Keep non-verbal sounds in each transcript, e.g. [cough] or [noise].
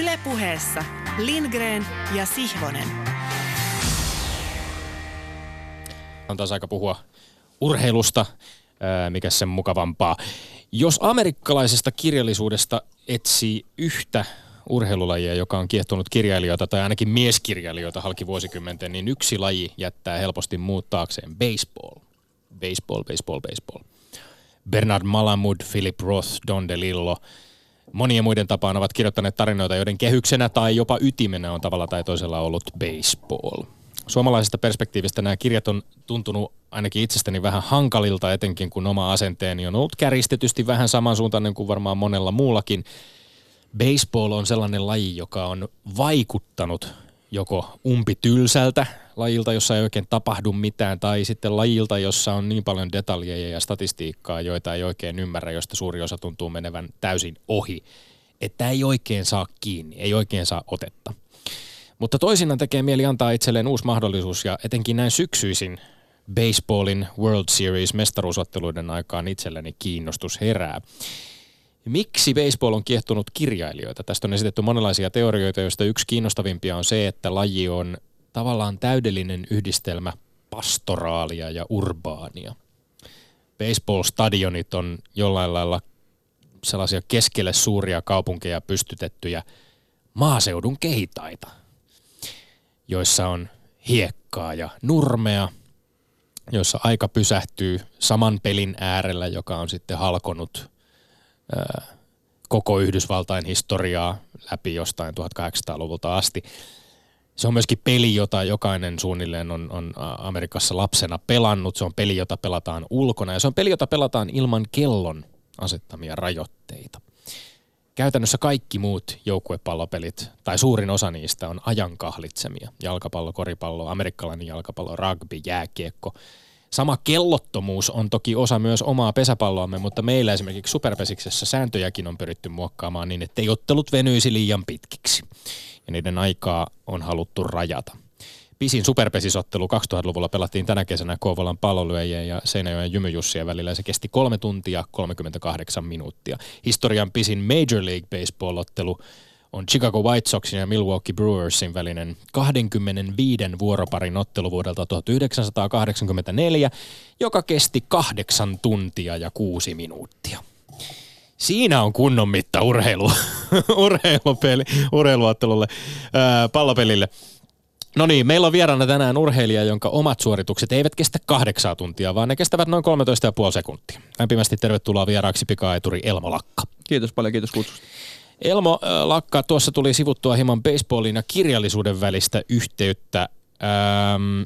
Ylepuheessa Lindgren ja Sihvonen. On taas aika puhua urheilusta, mikä sen mukavampaa. Jos amerikkalaisesta kirjallisuudesta etsii yhtä urheilulajia, joka on kiehtonut kirjailijoita tai ainakin mieskirjailijoita halki vuosikymmenten, niin yksi laji jättää helposti muuttaakseen baseball. Baseball, baseball, baseball. Bernard Malamud, Philip Roth, Don DeLillo, monien muiden tapaan ovat kirjoittaneet tarinoita, joiden kehyksenä tai jopa ytimenä on tavalla tai toisella ollut baseball. Suomalaisesta perspektiivistä nämä kirjat on tuntunut ainakin itsestäni vähän hankalilta, etenkin kun oma asenteeni on ollut käristetysti vähän samansuuntainen kuin varmaan monella muullakin. Baseball on sellainen laji, joka on vaikuttanut joko umpitylsältä lajilta, jossa ei oikein tapahdu mitään, tai sitten lajilta, jossa on niin paljon detaljeja ja statistiikkaa, joita ei oikein ymmärrä, josta suuri osa tuntuu menevän täysin ohi, että ei oikein saa kiinni, ei oikein saa otetta. Mutta toisinaan tekee mieli antaa itselleen uusi mahdollisuus ja etenkin näin syksyisin baseballin World Series mestaruusotteluiden aikaan itselleni kiinnostus herää. Miksi baseball on kiehtonut kirjailijoita? Tästä on esitetty monenlaisia teorioita, joista yksi kiinnostavimpia on se, että laji on tavallaan täydellinen yhdistelmä pastoraalia ja urbaania. Baseball-stadionit on jollain lailla sellaisia keskelle suuria kaupunkeja pystytettyjä maaseudun kehitaita, joissa on hiekkaa ja nurmea, joissa aika pysähtyy saman pelin äärellä, joka on sitten halkonut ää, koko Yhdysvaltain historiaa läpi jostain 1800-luvulta asti. Se on myöskin peli, jota jokainen suunnilleen on, on Amerikassa lapsena pelannut. Se on peli, jota pelataan ulkona ja se on peli, jota pelataan ilman kellon asettamia rajoitteita. Käytännössä kaikki muut joukkuepallopelit, tai suurin osa niistä on ajan kahlitsemia. Jalkapallo, koripallo, amerikkalainen jalkapallo, rugby, jääkiekko. Sama kellottomuus on toki osa myös omaa pesäpalloamme, mutta meillä esimerkiksi Superpesiksessä sääntöjäkin on pyritty muokkaamaan niin, ettei ottelut venyisi liian pitkiksi ja niiden aikaa on haluttu rajata. Pisin superpesisottelu 2000-luvulla pelattiin tänä kesänä Kouvolan pallolyöjien ja Seinäjoen jymyjussien välillä se kesti 3 tuntia 38 minuuttia. Historian pisin Major League Baseball-ottelu on Chicago White Soxin ja Milwaukee Brewersin välinen 25 vuoroparin ottelu vuodelta 1984, joka kesti 8 tuntia ja 6 minuuttia. Siinä on kunnon mitta urheilu, [laughs] urheilupeli, urheiluottelulle, ää, pallopelille. No niin, meillä on vieraana tänään urheilija, jonka omat suoritukset eivät kestä kahdeksaa tuntia, vaan ne kestävät noin 13,5 sekuntia. Lämpimästi tervetuloa vieraaksi pikaeturi Elmo Lakka. Kiitos paljon, kiitos kutsusta. Elmo äh, Lakka, tuossa tuli sivuttua hieman baseballin ja kirjallisuuden välistä yhteyttä. Ähm,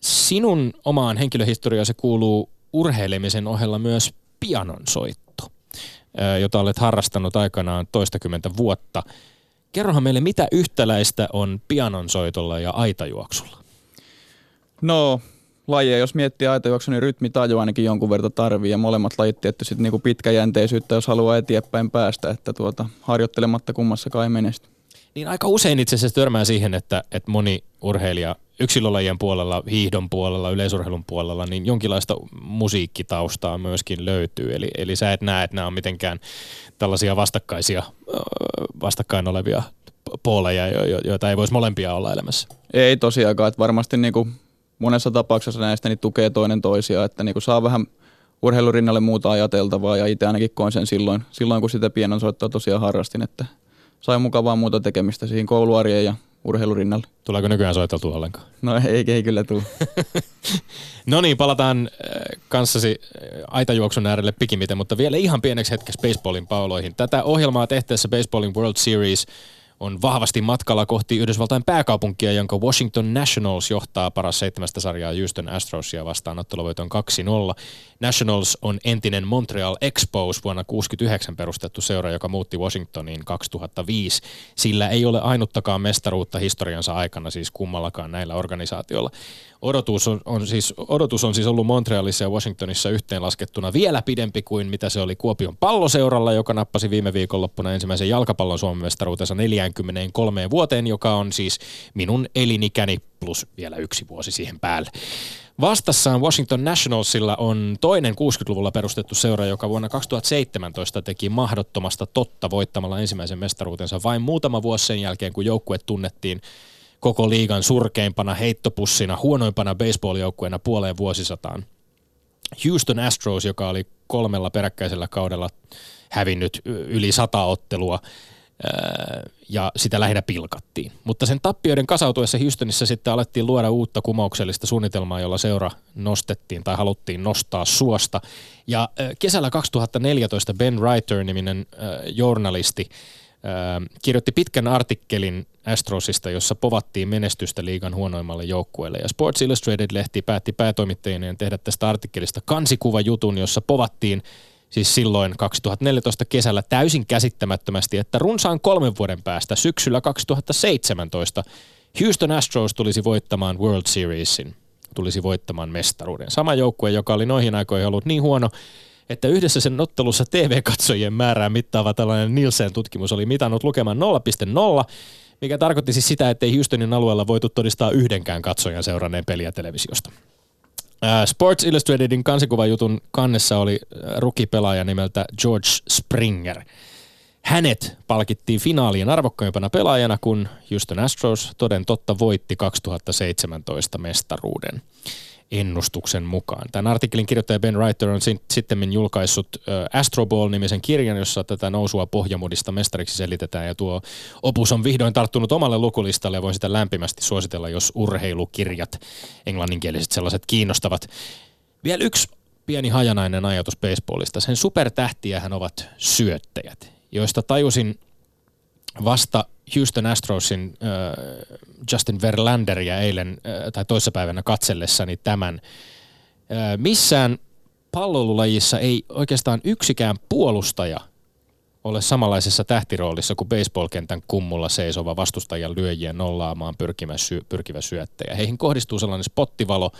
sinun omaan henkilöhistoriaasi kuuluu urheilemisen ohella myös pianonsoitto jota olet harrastanut aikanaan toistakymmentä vuotta. Kerrohan meille, mitä yhtäläistä on pianonsoitolla ja aitajuoksulla? No, lajeja, jos miettii aitajuoksu, niin rytmitaju ainakin jonkun verran tarvii ja molemmat lajit tietty sitten niinku pitkäjänteisyyttä, jos haluaa eteenpäin päästä, että tuota, harjoittelematta kummassakaan ei menesty. Niin aika usein itse asiassa törmää siihen, että, että moni urheilija yksilölajien puolella, hiihdon puolella, yleisurheilun puolella, niin jonkinlaista musiikkitaustaa myöskin löytyy. Eli, eli sä et näe, että nämä on mitenkään tällaisia vastakkaisia, vastakkain olevia pooleja, joita ei voisi molempia olla elämässä. Ei tosiaankaan, että varmasti niin kuin monessa tapauksessa näistä niin tukee toinen toisiaan, että niin kuin saa vähän urheilurinnalle muuta ajateltavaa ja itse ainakin koin sen silloin, silloin kun sitä pienonsoittoa tosiaan harrastin, että sai mukavaa muuta tekemistä siihen kouluarjeen ja urheilurinnalle. Tuleeko nykyään soiteltu ollenkaan? No ei, ei kyllä tule. [laughs] no niin, palataan äh, kanssasi äh, aitajuoksun äärelle pikimiten, mutta vielä ihan pieneksi hetkeksi baseballin pauloihin. Tätä ohjelmaa tehtäessä Baseballin World Series – on vahvasti matkalla kohti Yhdysvaltain pääkaupunkia, jonka Washington Nationals johtaa paras seitsemästä sarjaa Houston Astrosia vastaan otteluvoiton 2-0. Nationals on entinen Montreal Expos vuonna 1969 perustettu seura, joka muutti Washingtoniin 2005. Sillä ei ole ainuttakaan mestaruutta historiansa aikana siis kummallakaan näillä organisaatioilla. Odotus on, on, siis, odotus on siis ollut Montrealissa ja Washingtonissa yhteenlaskettuna vielä pidempi kuin mitä se oli Kuopion palloseuralla, joka nappasi viime viikonloppuna ensimmäisen jalkapallon Suomen mestaruutensa 43 vuoteen, joka on siis minun elinikäni plus vielä yksi vuosi siihen päälle. Vastassaan Washington Nationalsilla on toinen 60-luvulla perustettu seura, joka vuonna 2017 teki mahdottomasta totta voittamalla ensimmäisen mestaruutensa vain muutama vuosi sen jälkeen, kun joukkue tunnettiin koko liigan surkeimpana heittopussina, huonoimpana baseball-joukkueena puoleen vuosisataan. Houston Astros, joka oli kolmella peräkkäisellä kaudella hävinnyt yli sata ottelua, ja sitä lähinnä pilkattiin. Mutta sen tappioiden kasautuessa Houstonissa sitten alettiin luoda uutta kumouksellista suunnitelmaa, jolla seura nostettiin tai haluttiin nostaa suosta. Ja kesällä 2014 Ben Reiter-niminen journalisti kirjoitti pitkän artikkelin Astrosista, jossa povattiin menestystä liigan huonoimmalle joukkueelle. Ja Sports Illustrated-lehti päätti päätoimittajien tehdä tästä artikkelista jutun, jossa povattiin siis silloin 2014 kesällä täysin käsittämättömästi, että runsaan kolmen vuoden päästä syksyllä 2017 Houston Astros tulisi voittamaan World Seriesin, tulisi voittamaan mestaruuden. Sama joukkue, joka oli noihin aikoihin ollut niin huono, että yhdessä sen ottelussa TV-katsojien määrää mittaava tällainen Nielsen-tutkimus oli mitannut lukemaan 0,0, mikä tarkoitti siis sitä, että ei Houstonin alueella voitu todistaa yhdenkään katsojan seuranneen peliä televisiosta. Sports Illustratedin kansikuvajutun kannessa oli rukipelaaja nimeltä George Springer. Hänet palkittiin finaalien arvokkaimpana pelaajana, kun Houston Astros toden totta voitti 2017 mestaruuden ennustuksen mukaan. Tämän artikkelin kirjoittaja Ben Reiter on sitten julkaissut Astro Ball-nimisen kirjan, jossa tätä nousua pohjamudista mestariksi selitetään ja tuo opus on vihdoin tarttunut omalle lukulistalle ja voin sitä lämpimästi suositella, jos urheilukirjat, englanninkieliset sellaiset kiinnostavat. Vielä yksi pieni hajanainen ajatus baseballista. Sen supertähtiähän ovat syöttäjät, joista tajusin vasta Houston Astrosin äh, Justin Verlanderia eilen äh, tai toissapäivänä katsellessani tämän. Äh, missään pallolulajissa ei oikeastaan yksikään puolustaja ole samanlaisessa tähtiroolissa kuin baseballkentän kummulla seisova vastustajan lyöjien nollaamaan pyrkivä, sy- pyrkivä syöttäjä. Heihin kohdistuu sellainen spottivalo,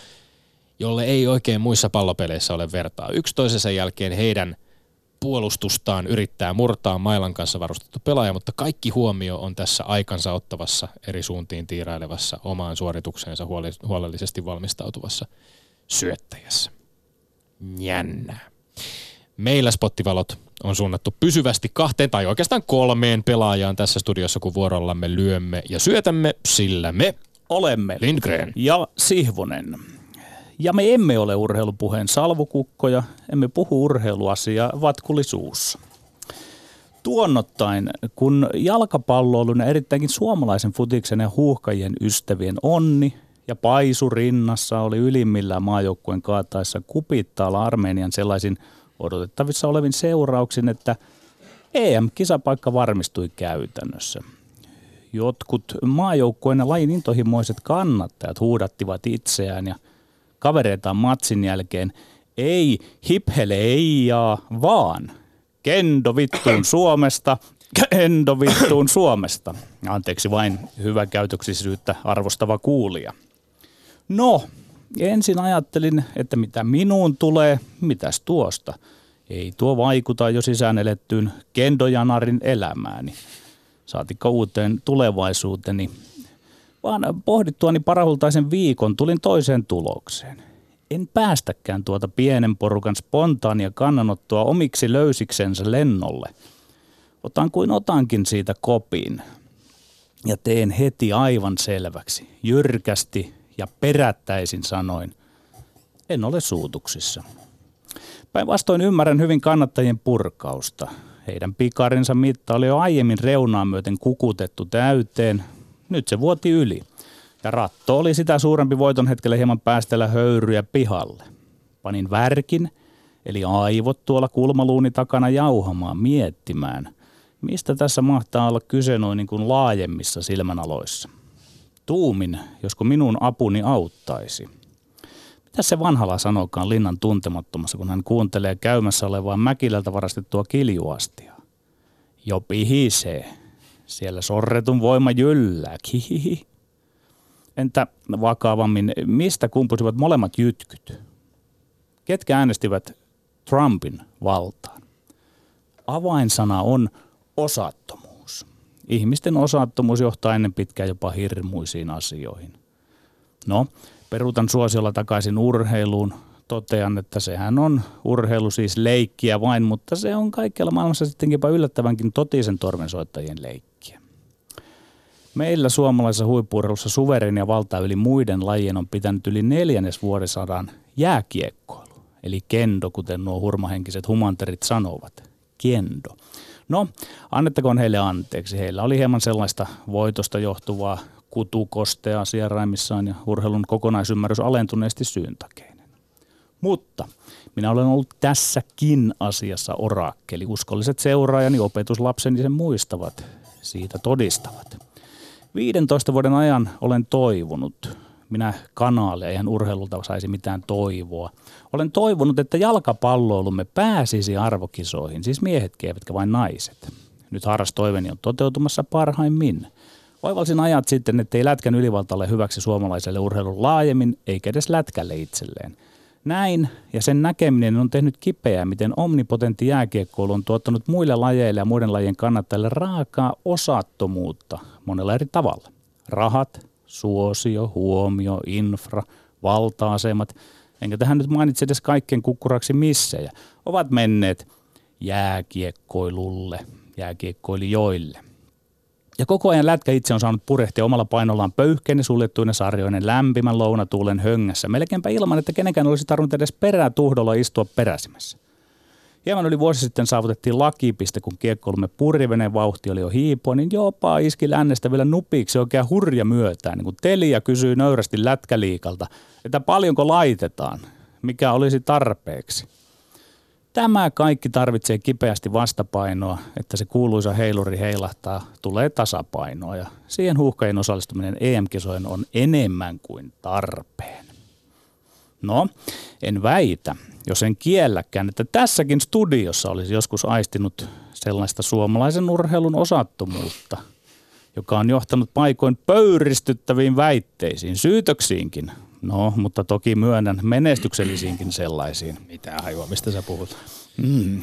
jolle ei oikein muissa pallopeleissä ole vertaa. Yksi toisensa jälkeen heidän – puolustustaan yrittää murtaa mailan kanssa varustettu pelaaja, mutta kaikki huomio on tässä aikansa ottavassa eri suuntiin tiirailevassa omaan suoritukseensa huolellisesti valmistautuvassa syöttäjässä. Jännää. Meillä spottivalot on suunnattu pysyvästi kahteen tai oikeastaan kolmeen pelaajaan tässä studiossa, kun vuorollamme lyömme ja syötämme, sillä me olemme Lindgren ja Sihvonen. Ja me emme ole urheilupuheen salvukukkoja, emme puhu urheiluasiaa vatkulisuussa. Tuonnottain, kun jalkapalloilun ja erittäinkin suomalaisen futiksen ja huuhkajien ystävien onni ja paisu rinnassa oli ylimmillään maajoukkueen kaataessa kupittaalla Armenian sellaisin odotettavissa olevin seurauksin, että EM-kisapaikka varmistui käytännössä. Jotkut maajoukkueen ja lajin intohimoiset kannattajat huudattivat itseään ja – kavereitaan matsin jälkeen, ei hiphelejaa, vaan kendo vittuun [clears throat] Suomesta, kendo vittuun Suomesta. Anteeksi vain hyvä käytöksisyyttä arvostava kuulija. No, ensin ajattelin, että mitä minuun tulee, mitäs tuosta. Ei tuo vaikuta jo sisään elettyyn kendojanarin elämääni. Saatikka uuteen tulevaisuuteni vaan pohdittuani parahultaisen viikon tulin toiseen tulokseen. En päästäkään tuota pienen porukan spontaania kannanottoa omiksi löysiksensä lennolle. Otan kuin otankin siitä kopin ja teen heti aivan selväksi, jyrkästi ja perättäisin sanoin. En ole suutuksissa. Päinvastoin ymmärrän hyvin kannattajien purkausta. Heidän pikarinsa mitta oli jo aiemmin reunaa myöten kukutettu täyteen, nyt se vuoti yli. Ja ratto oli sitä suurempi voiton hetkellä hieman päästellä höyryjä pihalle. Panin värkin, eli aivot tuolla kulmaluuni takana jauhamaan, miettimään, mistä tässä mahtaa olla kyse noin niin kuin laajemmissa silmänaloissa. Tuumin, josko minun apuni auttaisi. Mitä se vanhala sanokaan linnan tuntemattomassa, kun hän kuuntelee käymässä olevaa Mäkilältä varastettua kiljuastia? Jo pihisee, siellä sorretun voima jyllää. Kihihi. Entä vakavammin, mistä kumpusivat molemmat jytkyt? Ketkä äänestivät Trumpin valtaan? Avainsana on osattomuus. Ihmisten osattomuus johtaa ennen pitkään jopa hirmuisiin asioihin. No, peruutan suosiolla takaisin urheiluun. Totean, että sehän on urheilu siis leikkiä vain, mutta se on kaikkialla maailmassa sittenkin yllättävänkin totisen torvensoittajien leikkiä. Meillä suomalaisessa huippuurheilussa suvereenia valtaa yli muiden lajien on pitänyt yli neljännes vuosisadan jääkiekkoilu, eli kendo, kuten nuo hurmahenkiset humanterit sanovat. Kendo. No, annettakoon heille anteeksi. Heillä oli hieman sellaista voitosta johtuvaa kutukostea sieraimissaan ja urheilun kokonaisymmärrys alentuneesti syyntakeinen. Mutta minä olen ollut tässäkin asiassa orakkeli. Uskolliset seuraajani, opetuslapseni sen muistavat, siitä todistavat. 15 vuoden ajan olen toivonut, minä kanaali, eihän urheilulta saisi mitään toivoa. Olen toivonut, että jalkapalloilumme pääsisi arvokisoihin, siis miehetkin eivätkä vain naiset. Nyt harras toiveni on toteutumassa parhaimmin. Oivalsin ajat sitten, että ei lätkän ylivalta ole hyväksi suomalaiselle urheilun laajemmin, eikä edes lätkälle itselleen. Näin ja sen näkeminen on tehnyt kipeää, miten omnipotentti jääkiekkoilu on tuottanut muille lajeille ja muiden lajien kannattajille raakaa osattomuutta monella eri tavalla. Rahat, suosio, huomio, infra, valta-asemat, enkä tähän nyt mainitse edes kaikkien kukkuraksi missejä, ovat menneet jääkiekkoilulle, jääkiekkoilijoille. Ja koko ajan lätkä itse on saanut purehtia omalla painollaan pöyhkeinen suljettuinen sarjoinen lämpimän lounatuulen höngässä, melkeinpä ilman, että kenenkään olisi tarvinnut edes perätuhdolla istua peräsimässä. Hieman yli vuosi sitten saavutettiin lakipiste, kun kiekkoilumme purriveneen vauhti oli jo hiipua, niin jopa iski lännestä vielä nupiksi oikein hurja myötään. Niin kun Telia kysyi nöyrästi lätkäliikalta, että paljonko laitetaan, mikä olisi tarpeeksi. Tämä kaikki tarvitsee kipeästi vastapainoa, että se kuuluisa heiluri heilahtaa, tulee tasapainoa ja siihen huuhkajien osallistuminen EM-kisojen on enemmän kuin tarpeen. No, en väitä, jos en kielläkään, että tässäkin studiossa olisi joskus aistinut sellaista suomalaisen urheilun osattomuutta, joka on johtanut paikoin pöyristyttäviin väitteisiin, syytöksiinkin. No, mutta toki myönnän menestyksellisiinkin sellaisiin. Mitä hajua, mistä sä puhut? Mm.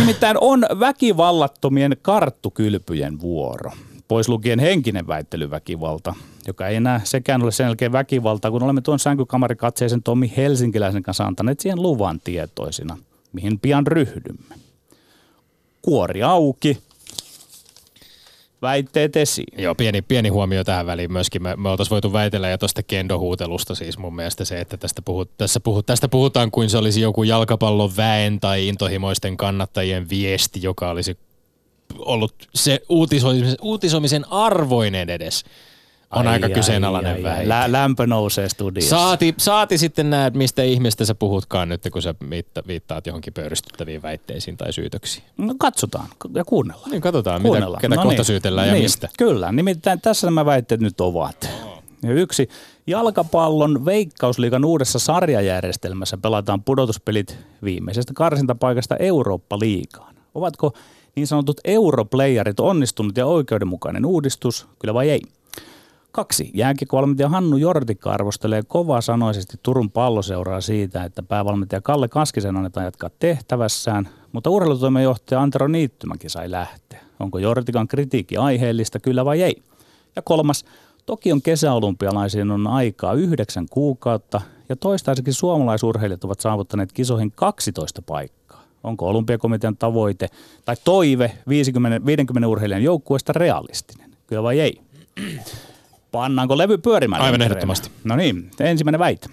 Nimittäin on väkivallattomien karttukylpyjen vuoro pois lukien henkinen väittelyväkivalta, joka ei enää sekään ole sen jälkeen väkivaltaa, kun olemme tuon sänkykamarikatseisen Tommi Helsinkiläisen kanssa antaneet siihen luvan tietoisina, mihin pian ryhdymme. Kuori auki, väitteet esiin. Joo, pieni, pieni huomio tähän väliin myöskin. Me, me oltaisiin voitu väitellä jo tuosta kendohuutelusta siis mun mielestä se, että tästä, puhut, tässä puhut, tästä puhutaan kuin se olisi joku jalkapallon väen tai intohimoisten kannattajien viesti, joka olisi ollut se uutisoimisen, uutisoimisen arvoinen edes on ai, aika ai, kyseenalainen ai, väite. Lä, lämpö nousee studiossa. Saati, saati sitten näet, mistä ihmistä sä puhutkaan nyt, kun sä viittaat johonkin pöyristyttäviin väitteisiin tai syytöksiin. No katsotaan ja kuunnellaan. Niin katsotaan, kuunnellaan. Mitä, ketä no kohta niin. syytellään ja niin, mistä. Kyllä, nimittäin tässä nämä väitteet nyt ovat. Ja yksi, jalkapallon veikkausliikan uudessa sarjajärjestelmässä pelataan pudotuspelit viimeisestä karsintapaikasta Eurooppa-liigaan. Ovatko niin sanotut europlayerit onnistunut ja oikeudenmukainen uudistus, kyllä vai ei? Kaksi. Jääkiekkovalmentaja Hannu Jortikka arvostelee kovaa sanoisesti Turun palloseuraa siitä, että päävalmentaja Kalle Kaskisen annetaan jatkaa tehtävässään, mutta urheilutoimenjohtaja Antero Niittymäkin sai lähteä. Onko Jortikan kritiikki aiheellista, kyllä vai ei? Ja kolmas. Tokion kesäolympialaisiin on aikaa yhdeksän kuukautta ja toistaiseksi suomalaisurheilijat ovat saavuttaneet kisoihin 12 paikkaa. Onko olympiakomitean tavoite tai toive 50, 50 urheilijan joukkueesta realistinen? Kyllä vai ei? Pannaanko levy pyörimään? Aivan ehdottomasti. No niin, ensimmäinen väite.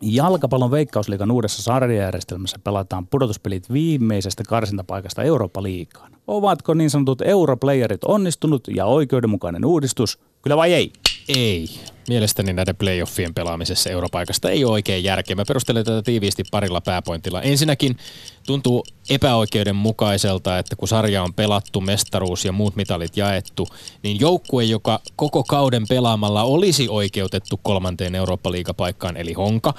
Jalkapallon veikkausliikan uudessa sarjajärjestelmässä pelataan pudotuspelit viimeisestä karsintapaikasta Eurooppa-liigaan. Ovatko niin sanotut europlayerit onnistunut ja oikeudenmukainen uudistus? Kyllä vai ei? Ei. Mielestäni näiden playoffien pelaamisessa europaikasta ei ole oikein järkeä. Mä perustelen tätä tiiviisti parilla pääpointilla. Ensinnäkin tuntuu epäoikeudenmukaiselta, että kun sarja on pelattu, mestaruus ja muut mitalit jaettu, niin joukkue, joka koko kauden pelaamalla olisi oikeutettu kolmanteen Eurooppa-liigapaikkaan, eli Honka,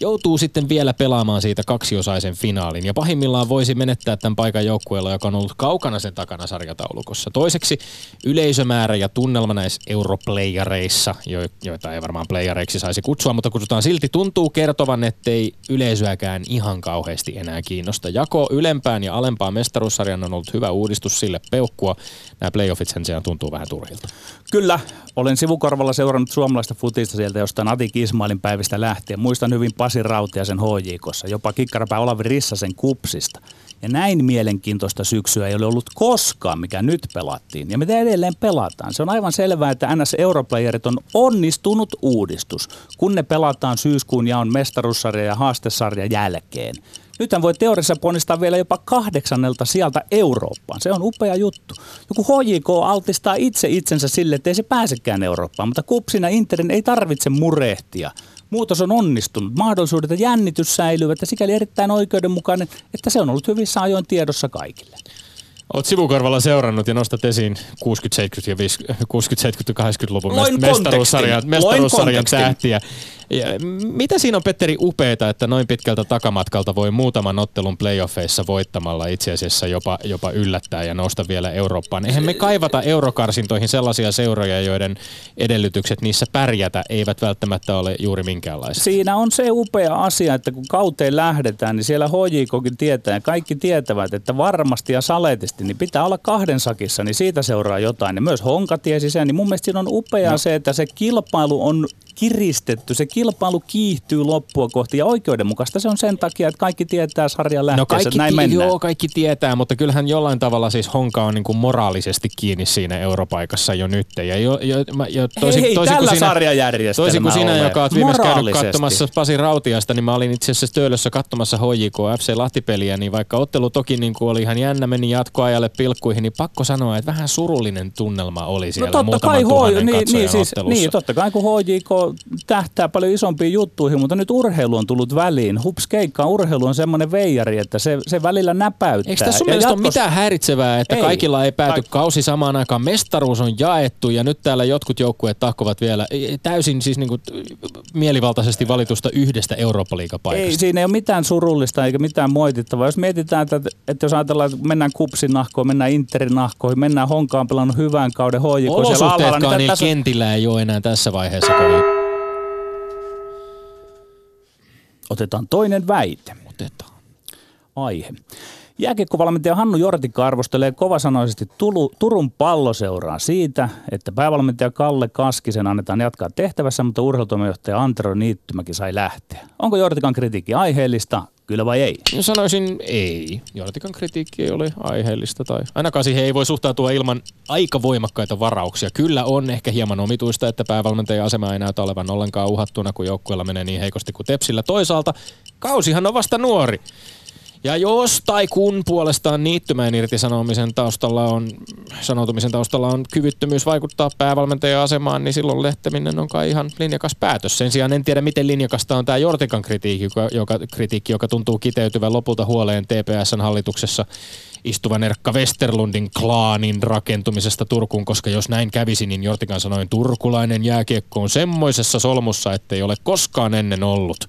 joutuu sitten vielä pelaamaan siitä kaksiosaisen finaalin. Ja pahimmillaan voisi menettää tämän paikan joukkueella, joka on ollut kaukana sen takana sarjataulukossa. Toiseksi yleisömäärä ja tunnelma näissä europlayareissa, joita ei varmaan playareiksi saisi kutsua, mutta kutsutaan silti, tuntuu kertovan, ettei yleisöäkään ihan kauheasti enää kiinnosta. Jako ylempään ja alempaan mestaruussarjan on ollut hyvä uudistus sille peukkua. Nämä playoffit sen sijaan tuntuu vähän turhilta. Kyllä, olen sivukorvalla seurannut suomalaista futista sieltä jostain Ati Kismailin päivistä lähtien. Muistan hyvin Pasi Rautiasen HJKssa, jopa kikkarapää Olavi Rissasen kupsista. Ja näin mielenkiintoista syksyä ei ole ollut koskaan, mikä nyt pelattiin. Ja mitä edelleen pelataan. Se on aivan selvää, että NS Europlayerit on onnistunut uudistus, kun ne pelataan syyskuun ja on mestaruussarja ja haastesarja jälkeen. Nythän voi teoriassa ponnistaa vielä jopa kahdeksannelta sieltä Eurooppaan. Se on upea juttu. Joku HJK altistaa itse itsensä sille, että ei se pääsekään Eurooppaan, mutta kupsina Interin ei tarvitse murehtia. Muutos on onnistunut. Mahdollisuudet ja jännitys säilyvät ja sikäli erittäin oikeudenmukainen, että se on ollut hyvissä ajoin tiedossa kaikille. Olet sivukorvalla seurannut ja nostat esiin 60-, 70- ja 60-, 70- 80-luvun mestaruussarjan, mestaruussarjan tähtiä. Ja mitä siinä on, Petteri, upeeta, että noin pitkältä takamatkalta voi muutaman ottelun playoffeissa voittamalla itse asiassa jopa, jopa yllättää ja nousta vielä Eurooppaan? Eihän me kaivata eurokarsintoihin sellaisia seuroja, joiden edellytykset niissä pärjätä eivät välttämättä ole juuri minkäänlaisia. Siinä on se upea asia, että kun kauteen lähdetään, niin siellä HJKkin tietää ja kaikki tietävät, että varmasti ja saletisti niin pitää olla kahden sakissa, niin siitä seuraa jotain. Ja myös Honka tiesi sen, niin mun mielestä siinä on upea no. se, että se kilpailu on kiristetty, se kilpailu kiihtyy loppua kohti ja oikeudenmukaista se on sen takia, että kaikki tietää sarjan lähteessä, no kaikki, näin mennään. Joo, kaikki tietää, mutta kyllähän jollain tavalla siis Honka on niin kuin moraalisesti kiinni siinä europaikassa jo nyt. Ja jo, jo, jo, toisin, hei, toisin tällä sinä, Toisin kuin sinä, joka olet viimeksi käynyt katsomassa Pasi Rautiasta, niin mä olin itse asiassa Töölössä katsomassa HJK FC Lahtipeliä, niin vaikka ottelu toki niin kuin oli ihan jännä, meni jatkoajalle pilkkuihin, niin pakko sanoa, että vähän surullinen tunnelma oli no siellä no totta kai tuhannen niin, niin, siis, niin, totta kai kun HJK tähtää paljon isompiin juttuihin, mutta nyt urheilu on tullut väliin. Hups keikka, urheilu on semmoinen veijari, että se, se välillä näpäyttää. Eikö tässä sun mielestä jatkos... ole mitään häiritsevää, että ei. kaikilla ei pääty Kaik... kausi samaan aikaan? Mestaruus on jaettu ja nyt täällä jotkut joukkueet tahkovat vielä täysin siis niin kuin mielivaltaisesti valitusta yhdestä Eurooppa-liigapaikasta. Ei, siinä ei ole mitään surullista eikä mitään moitittavaa. Jos mietitään, että, että jos ajatellaan, että mennään kupsin nahkoon, mennään Interin nahkoon, mennään Honkaan pelannut hyvän kauden HJK Olosuhteetkaan niin, niin kentillä ei ole enää tässä vaiheessa kovin Otetaan toinen väite. Otetaan. Aihe. Jääkiekkovalmentaja Hannu Jortikka arvostelee kovasanoisesti Tulu, Turun palloseuraa siitä, että päävalmentaja Kalle Kaskisen annetaan jatkaa tehtävässä, mutta urheilutoimijohtaja Antero Niittymäki sai lähteä. Onko Jortikan kritiikki aiheellista? Kyllä vai ei? No sanoisin ei. Jortikan kritiikki ei ole aiheellista tai ainakaan siihen ei voi suhtautua ilman aika voimakkaita varauksia. Kyllä on ehkä hieman omituista, että päävalmentajan asema ei näytä olevan ollenkaan uhattuna, kun joukkueella menee niin heikosti kuin Tepsillä. Toisaalta kausihan on vasta nuori. Ja jos tai kun puolestaan niittymään irtisanomisen taustalla on, sanoutumisen taustalla on kyvyttömyys vaikuttaa päävalmentajan asemaan, niin silloin lehteminen on kai ihan linjakas päätös. Sen sijaan en tiedä, miten linjakasta on tämä Jortikan kritiikki, joka, kritiikki, joka tuntuu kiteytyvän lopulta huoleen TPSn hallituksessa istuvan Erkka Westerlundin klaanin rakentumisesta Turkuun, koska jos näin kävisi, niin Jortikan sanoin turkulainen jääkiekko on semmoisessa solmussa, ettei ole koskaan ennen ollut.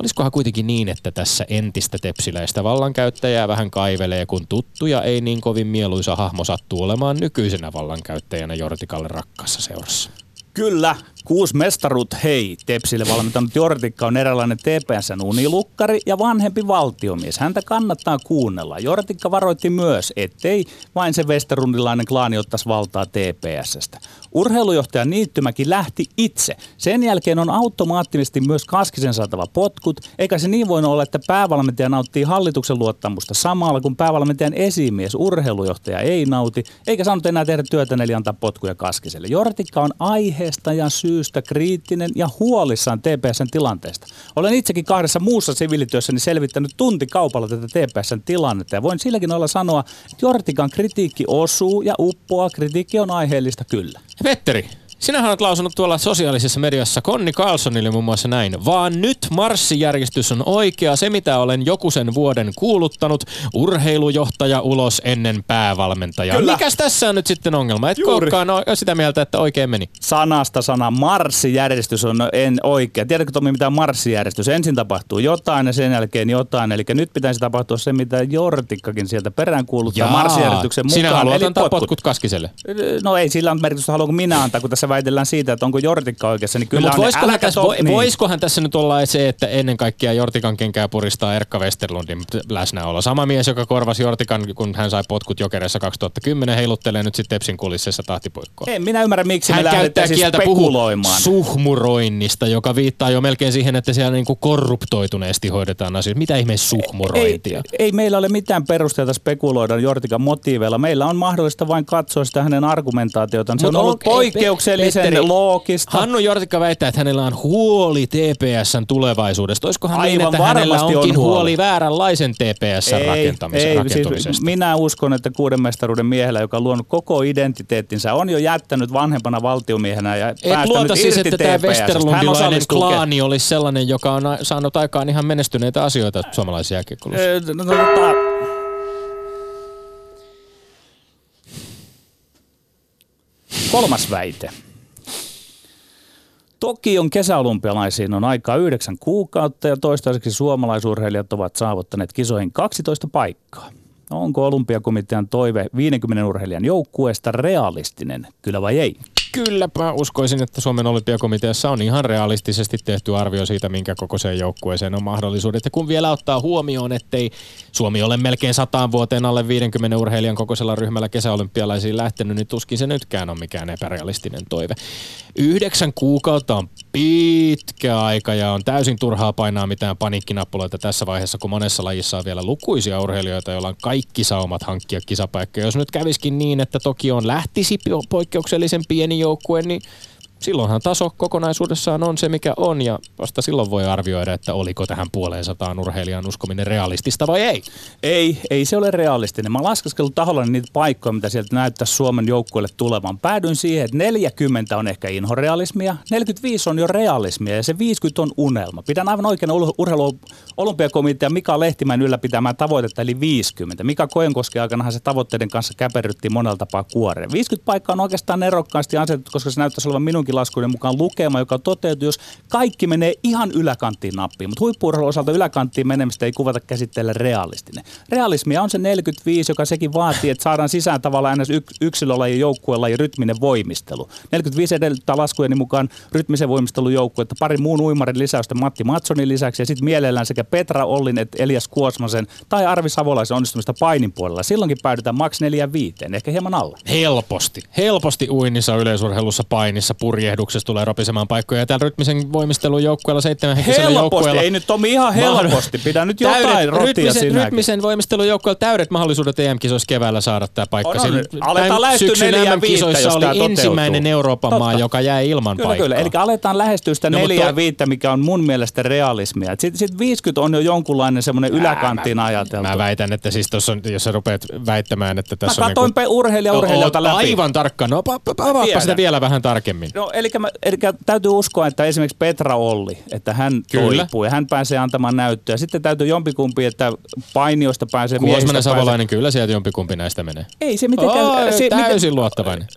Olisikohan kuitenkin niin, että tässä entistä tepsiläistä vallankäyttäjää vähän kaivelee, kun tuttuja ei niin kovin mieluisa hahmo sattuu olemaan nykyisenä vallankäyttäjänä Jortikalle rakkaassa seurassa? Kyllä, kuusi mestarut hei. Tepsille valmentanut Jortikka on eräänlainen TPSn unilukkari ja vanhempi valtiomies. Häntä kannattaa kuunnella. Jortikka varoitti myös, ettei vain se Westerundilainen klaani ottaisi valtaa TPSstä. Urheilujohtaja Niittymäki lähti itse. Sen jälkeen on automaattisesti myös Kaskisen saatava potkut, eikä se niin voi olla, että päävalmentaja nauttii hallituksen luottamusta samalla, kun päävalmentajan esimies, urheilujohtaja ei nauti, eikä saanut enää tehdä työtä eli antaa potkuja Kaskiselle. Jortikka on aiheesta ja syystä kriittinen ja huolissaan TPSn tilanteesta. Olen itsekin kahdessa muussa siviilityössäni selvittänyt tuntikaupalla tätä TPSn tilannetta ja voin silläkin olla sanoa, että Jortikan kritiikki osuu ja uppoaa, kritiikki on aiheellista kyllä. Petteri, Sinähän olet lausunut tuolla sosiaalisessa mediassa Konni Carlsonille muun muassa näin. Vaan nyt marssijärjestys on oikea, se mitä olen joku sen vuoden kuuluttanut. Urheilujohtaja ulos ennen päävalmentajaa. Kyllä. Mikäs tässä on nyt sitten ongelma? Et Juuri. olekaan sitä mieltä, että oikein meni. sanasta sana marssijärjestys on en oikea. Tiedätkö Tomi, mitä on marssijärjestys? Ensin tapahtuu jotain ja sen jälkeen jotain. Eli nyt pitäisi tapahtua se, mitä Jortikkakin sieltä perään kuuluttaa marssijärjestyksen mukaan. Sinä haluat antaa potkut. Kaskiselle. No ei sillä ole merkitystä, haluanko minä antaa, kun tässä väitellään siitä, että onko Jortikka oikeassa. Niin No, kyllä on, voisikohan, tässä, to- vo, niin. voisikohan tässä nyt olla se, että ennen kaikkea Jortikan kenkää puristaa Erkka Westerlundin läsnäolo. Sama mies, joka korvasi Jortikan, kun hän sai potkut jokereissa 2010, heiluttelee nyt sitten Tepsin kulississa tahtipuikkoa. En minä ymmärrä, miksi Hän me käyttää siis kieltä spekuloimaan. suhmuroinnista, joka viittaa jo melkein siihen, että siellä niinku korruptoituneesti hoidetaan asioita. Mitä ihmeen suhmurointia? Ei, ei meillä ole mitään perusteita spekuloida Jortikan motiiveilla. Meillä on mahdollista vain katsoa sitä hänen argumentaatiotaan. Se Mut on ollut okei, poikkeuksellisen Petteri, loogista. Hannu Jortikka väittää, että hänellä on huoli TPSn tulevaisuudesta. Olisikohan niin, Aivan että hänellä varmasti on onkin huoli, huoli. vääränlaisen TPSn rakentamisen, ei, rakentumisesta? siis minä uskon, että kuuden mestaruuden miehellä, joka on luonut koko identiteettinsä, on jo jättänyt vanhempana valtiomiehenä ja Et luota siis, että tämä Westerlundilainen klaani olisi sellainen, joka on saanut aikaan ihan menestyneitä asioita suomalaisia jääkiekkoilussa. Ö, no, tota, Kolmas väite. Tokion kesäolympialaisiin on aikaa yhdeksän kuukautta ja toistaiseksi suomalaisurheilijat ovat saavuttaneet kisoihin 12 paikkaa. Onko olympiakomitean toive 50 urheilijan joukkueesta realistinen, kyllä vai ei? Kyllä mä uskoisin, että Suomen olympiakomiteassa on ihan realistisesti tehty arvio siitä, minkä kokoiseen joukkueeseen on mahdollisuudet. Ja kun vielä ottaa huomioon, ettei Suomi ole melkein sataan vuoteen alle 50 urheilijan kokoisella ryhmällä kesäolympialaisiin lähtenyt, niin tuskin se nytkään on mikään epärealistinen toive. Yhdeksän kuukautta on pitkä aika ja on täysin turhaa painaa mitään paniikkinappuloita tässä vaiheessa, kun monessa lajissa on vielä lukuisia urheilijoita, joilla on kaikki saumat hankkia kisapaikkoja. Jos nyt käviskin niin, että toki on lähtisi po- poikkeuksellisen pieni joukkue, niin silloinhan taso kokonaisuudessaan on se, mikä on, ja vasta silloin voi arvioida, että oliko tähän puoleen sataan urheilijan uskominen realistista vai ei. Ei, ei se ole realistinen. Mä laskeskellut tahollani niitä paikkoja, mitä sieltä näyttää Suomen joukkueelle tulevan. Päädyin siihen, että 40 on ehkä inhorealismia, 45 on jo realismia ja se 50 on unelma. Pidän aivan oikein ur- urheilu olympiakomitea Mika Lehtimäen ylläpitämään tavoitetta eli 50. Mika Koenkoski aikanahan se tavoitteiden kanssa käperrytti monella tapaa kuoreen. 50 paikkaa on oikeastaan nerokkaasti asetettu, koska se näyttäisi olevan minunkin laskuiden mukaan lukema, joka toteutuu, jos kaikki menee ihan yläkanttiin nappiin. Mutta huippuurheilun osalta yläkanttiin menemistä ei kuvata käsitteellä realistinen. Realismia on se 45, joka sekin vaatii, että saadaan sisään tavallaan aina yk- yksilölaji, joukkuelaji, rytminen voimistelu. 45 edellyttää laskujeni mukaan rytmisen voimistelun joukkuetta, pari muun uimarin lisäystä Matti Matsonin lisäksi ja sitten mielellään sekä Petra Ollin että Elias Kuosmasen tai Arvi Savolaisen onnistumista painin puolella. Silloinkin päädytään maks 45, ehkä hieman alle. Helposti. Helposti uinnissa, yleisurheilussa, painissa, purjehduksessa tulee ropisemaan paikkoja. Ja täällä rytmisen voimistelun joukkueella, seitsemän henkisellä Helposti, joukkueella. ei nyt Tomi ihan helposti. Pidä nyt jotain rotia rytmisen, sinäkin. rytmisen voimistelun joukkueella täydet mahdollisuudet EM-kisoissa keväällä saada tämä paikka. On, on. Sillä- Aletaan lähestyä neljää viittä, oli toteutuu. ensimmäinen Euroopan Totta. maa, joka jäi ilman Kyllä, paikkaa. kyllä. Eli aletaan lähestyä sitä No, neljää to- viittä, mikä on mun mielestä realismia. Sitten sit 50 on jo jonkunlainen semmoinen yläkanttiin ajateltu. Mä väitän, että siis tuossa on, jos sä rupeat väittämään, että Mä tässä on katsoin pe- urheilija urheilijalta Oot läpi. aivan tarkka. No pa, pa, avaappa sitä vielä vähän tarkemmin. No, eli, mä, eli täytyy uskoa, että esimerkiksi Petra Olli, että hän Kyllä. toipuu ja hän pääsee antamaan näyttöä. Sitten täytyy jompikumpi, että painiosta pääsee Kuosmanen miehistä pääsee. Savolainen, kyllä sieltä jompikumpi näistä menee. Ei se mitenkään... Oh, se, täysin miten, luottavainen.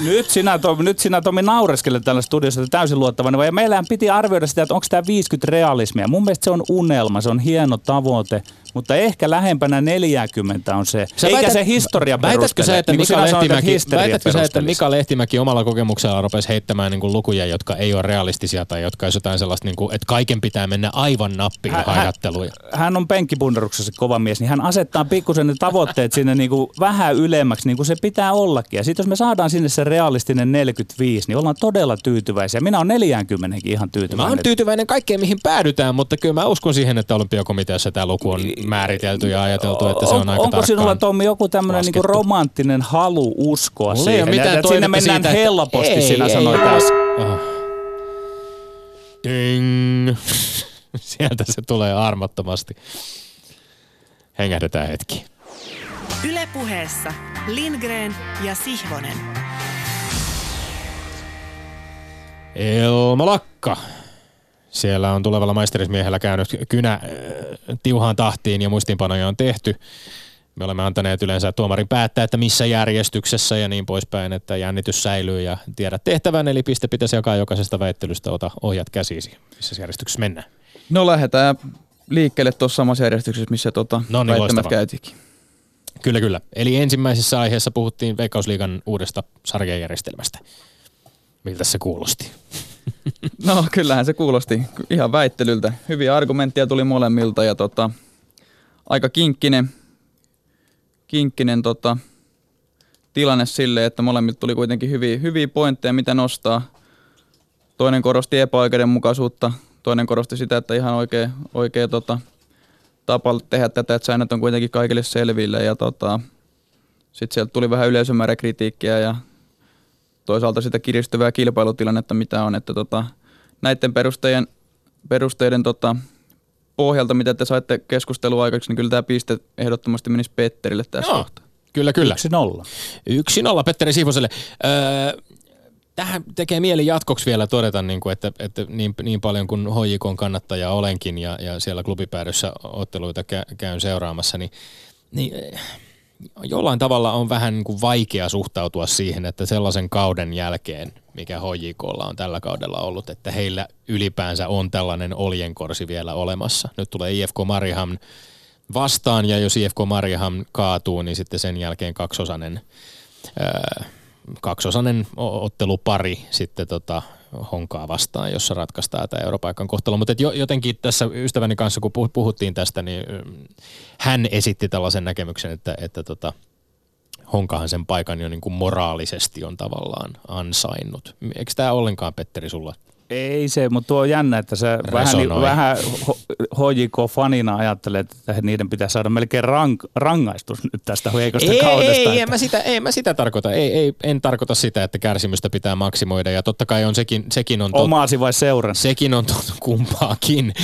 Nyt sinä, Tomi, nyt sinä Tomi naureskelet täällä studiossa, että täysin luottavainen. Ja meillähän piti arvioida sitä, että onko tämä 50 realismia. Mun mielestä se on unelma, se on hieno tavoite, mutta ehkä lähempänä 40 on se. Sä Eikä väität- se historia Väitätkö sä, että Niin Mika Lehtimäki, väitätkö sä, että. Mika Lehtimäki omalla kokemuksella rupesi heittämään niin kuin lukuja, jotka ei ole realistisia tai jotka olisi jotain sellaista, niin kuin, että kaiken pitää mennä aivan nappiin Hä- hä- haihatteluja? hän on penkkibunderuksessa kova mies, niin hän asettaa pikkusen ne tavoitteet sinne niin kuin vähän ylemmäksi, niin kuin se pitää ollakin. Ja sitten jos me saadaan sinne se realistinen 45, niin ollaan todella tyytyväisiä. Minä olen 40 ihan Mä tyytyväinen. oon tyytyväinen kaikkeen, mihin päädytään, mutta kyllä mä uskon siihen, että olympiakomiteassa tämä luku on määritelty ja ajateltu, että se on, aika Onko tarkkaan sinulla Tommi joku tämmöinen niinku romanttinen halu uskoa Mulla ei ole siihen? mitään Ja toivetta mennään siitä, että- helposti, Ei, sinä ei, sanoit äsken. Ding. [laughs] Sieltä se tulee armottomasti. Hengähdetään hetki. Ylepuheessa Lindgren ja Sihvonen. Elmo Lakka. Siellä on tulevalla maisterismiehellä käynyt kynä äh, tiuhaan tahtiin ja muistiinpanoja on tehty. Me olemme antaneet yleensä tuomarin päättää, että missä järjestyksessä ja niin poispäin, että jännitys säilyy ja tiedä tehtävän, eli piste pitäisi jakaa jokaisesta väittelystä, ota ohjat käsisi, missä järjestyksessä mennään. No lähdetään liikkeelle tuossa samassa järjestyksessä, missä tota No niin, väittämät käytiinkin. Kyllä, kyllä. Eli ensimmäisessä aiheessa puhuttiin Veikkausliigan uudesta sarjajärjestelmästä. Miltä se kuulosti? No kyllähän se kuulosti ihan väittelyltä. Hyviä argumentteja tuli molemmilta ja tota, aika kinkkinen, kinkkinen tota, tilanne sille, että molemmilta tuli kuitenkin hyviä, hyviä pointteja, mitä nostaa. Toinen korosti epäoikeudenmukaisuutta, toinen korosti sitä, että ihan oikea, oikea tota, tapa tehdä tätä, että säännöt on kuitenkin kaikille selville ja tota, sitten sieltä tuli vähän yleisömäärä kritiikkiä ja toisaalta sitä kiristyvää kilpailutilannetta, mitä on, että tota, näiden perusteiden, perusteiden tota, pohjalta, mitä te saitte keskustelua aikaksi, niin kyllä tämä piste ehdottomasti menisi Petterille tässä Joo. kohtaa. Kyllä, kyllä. Yksi nolla. Yksi nolla Petteri Sihvoselle. Öö, tähän tekee mieli jatkoksi vielä todeta, niin kuin, että, että niin, niin paljon kuin HJKn kannattaja olenkin ja, ja siellä klubipäädössä otteluita kä- käyn seuraamassa, niin, niin jollain tavalla on vähän niin kuin vaikea suhtautua siihen, että sellaisen kauden jälkeen, mikä HJKlla on tällä kaudella ollut, että heillä ylipäänsä on tällainen oljenkorsi vielä olemassa. Nyt tulee IFK Mariehamn vastaan ja jos IFK Mariehamn kaatuu, niin sitten sen jälkeen kaksosainen, ää, kaksosainen ottelupari sitten tota Honkaa vastaan, jossa ratkaistaan tämä europaikan kohtalo. Mutta jo, jotenkin tässä ystäväni kanssa, kun puh- puhuttiin tästä, niin mm, hän esitti tällaisen näkemyksen, että, että tota, Honkahan sen paikan jo niin kuin moraalisesti on tavallaan ansainnut. Eikö tämä ollenkaan, Petteri, sulla? Ei se, mutta tuo on jännä, että sä vähän, niin, vähän HJK-fanina ajattelet, että niiden pitää saada melkein rank, rangaistus nyt tästä heikosta ei, kaudesta. Ei, että en mä sitä, ei mä sitä tarkoita. Ei, ei, en tarkoita sitä, että kärsimystä pitää maksimoida. Ja totta kai on sekin, sekin on totta. Omaasi vai seuran? Sekin on totta, kumpaakin.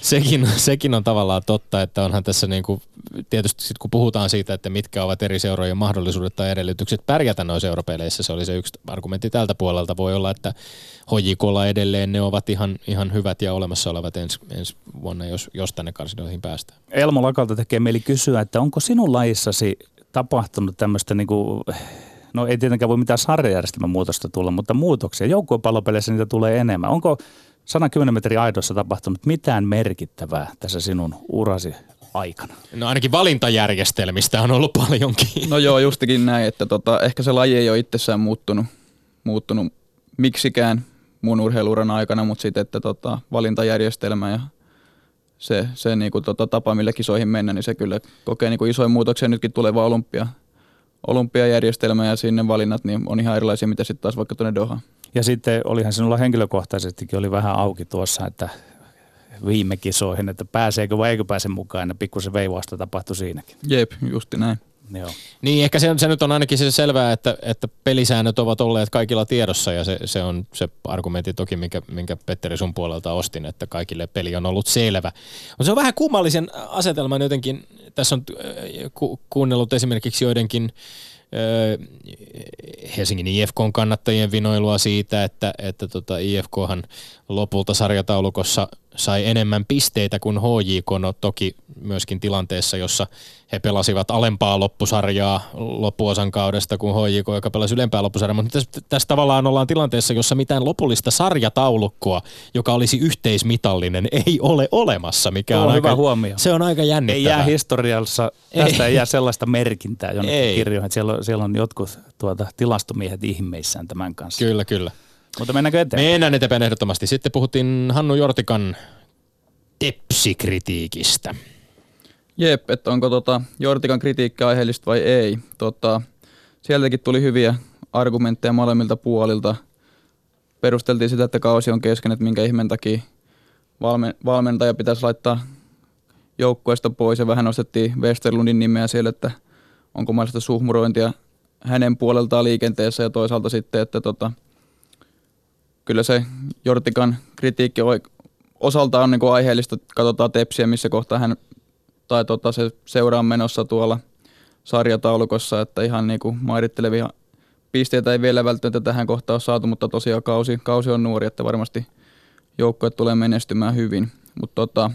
Sekin, sekin on tavallaan totta, että onhan tässä niin kuin, tietysti sit kun puhutaan siitä, että mitkä ovat eri seurojen mahdollisuudet tai edellytykset pärjätä noissa europeleissä, se oli se yksi argumentti tältä puolelta. Voi olla, että HJKlla edelleen ne ovat ihan, ihan hyvät ja olemassa olevat ensi, ensi vuonna, jos, jos tänne karsinoihin päästään. Elmo Lakalta tekee mieli kysyä, että onko sinun lajissasi tapahtunut tämmöistä, niin kuin, no ei tietenkään voi mitään sarjajärjestelmän muutosta tulla, mutta muutoksia. Joukkuepallopeleissä niitä tulee enemmän. Onko 110 metrin aidossa tapahtunut mitään merkittävää tässä sinun urasi aikana? No ainakin valintajärjestelmistä on ollut paljonkin. No joo, justikin näin, että tota, ehkä se laji ei ole itsessään muuttunut, muuttunut miksikään mun urheiluuran aikana, mutta sitten, että tota, valintajärjestelmä ja se, se niinku tota, tapa, millä kisoihin mennä, niin se kyllä kokee niinku isoja muutoksia. Nytkin tuleva olympia, olympiajärjestelmä ja sinne valinnat niin on ihan erilaisia, mitä sitten taas vaikka tuonne Dohaan. Ja sitten olihan sinulla henkilökohtaisestikin oli vähän auki tuossa, että viime kisoihin, että pääseekö vai eikö pääse mukaan, ja pikkusen veivausta tapahtui siinäkin. Jep, justi näin. Joo. Niin, ehkä se, se nyt on ainakin se selvää, että, että pelisäännöt ovat olleet kaikilla tiedossa ja se, se on se argumentti toki, minkä, minkä Petteri sun puolelta ostin, että kaikille peli on ollut selvä. Mutta se on vähän kummallisen asetelman jotenkin, tässä on äh, ku, kuunnellut esimerkiksi joidenkin äh, Helsingin IFKn kannattajien vinoilua siitä, että, että tota IFKhan lopulta sarjataulukossa sai enemmän pisteitä kuin HJK, no toki myöskin tilanteessa, jossa he pelasivat alempaa loppusarjaa loppuosan kaudesta kuin HJK, joka pelasi ylempää loppusarjaa, mutta tässä, tässä tavallaan ollaan tilanteessa, jossa mitään lopullista sarjataulukkoa, joka olisi yhteismitallinen, ei ole olemassa, mikä Tuo on, on aika, hyvä huomio. Se on aika Ei jännittävää. jää historiassa, tästä ei, Ei. jää sellaista merkintää jonnekin Ei. kirjoihin, että siellä on, siellä on jotkut tuota, tilastomiehet ihmeissään tämän kanssa. Kyllä, kyllä. Mutta mennäänkö eteenpäin? Mennään eteenpäin ehdottomasti. Sitten puhuttiin Hannu Jortikan tepsikritiikistä. Jep, että onko tota Jortikan kritiikki aiheellista vai ei. Tota, sieltäkin tuli hyviä argumentteja molemmilta puolilta. Perusteltiin sitä, että kausi on kesken, että minkä ihmeen takia valme- valmentaja pitäisi laittaa joukkueesta pois ja vähän nostettiin Westerlundin nimeä siellä, että onko mahdollista suhmurointia hänen puoleltaan liikenteessä ja toisaalta sitten, että tota, kyllä se Jortikan kritiikki oik- osalta on niin kuin aiheellista, katsotaan tepsiä, missä kohtaa hän tai tota, se seura on menossa tuolla sarjataulukossa, että ihan niin kuin mairittelevia pisteitä ei vielä välttämättä tähän kohtaan ole saatu, mutta tosiaan kausi, kausi on nuori, että varmasti joukkueet tulee menestymään hyvin. Mutta tota,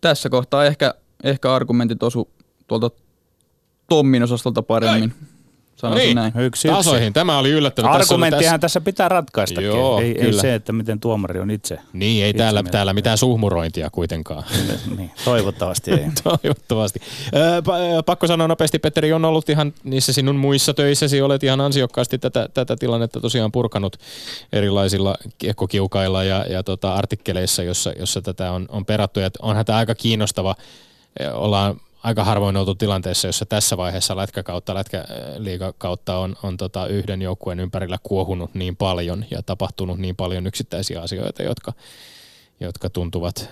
tässä kohtaa ehkä, ehkä argumentit osu tuolta Tommin osastolta paremmin. Ai. Sanoisin niin. näin. Yksi, Tasoihin. Tämä oli yllättävä. Argumenttihan tässä pitää ratkaista. Joo, ei, ei se, että miten tuomari on itse. Niin, ei itse täällä, mieltä. täällä mitään suhmurointia kuitenkaan. [laughs] niin, toivottavasti ei. [laughs] Toivottavasti. Öö, pa- pakko sanoa nopeasti, Petteri, on ollut ihan niissä sinun muissa töissäsi, olet ihan ansiokkaasti tätä, tätä tilannetta tosiaan purkanut erilaisilla kiekkokiukailla ja, ja tota, artikkeleissa, jossa, jossa tätä on, on perattu. Ja onhan tämä aika kiinnostava. Ollaan aika harvoin oltu tilanteessa, jossa tässä vaiheessa lätkäkautta, lätkäliigakautta on, on tota yhden joukkueen ympärillä kuohunut niin paljon ja tapahtunut niin paljon yksittäisiä asioita, jotka, jotka tuntuvat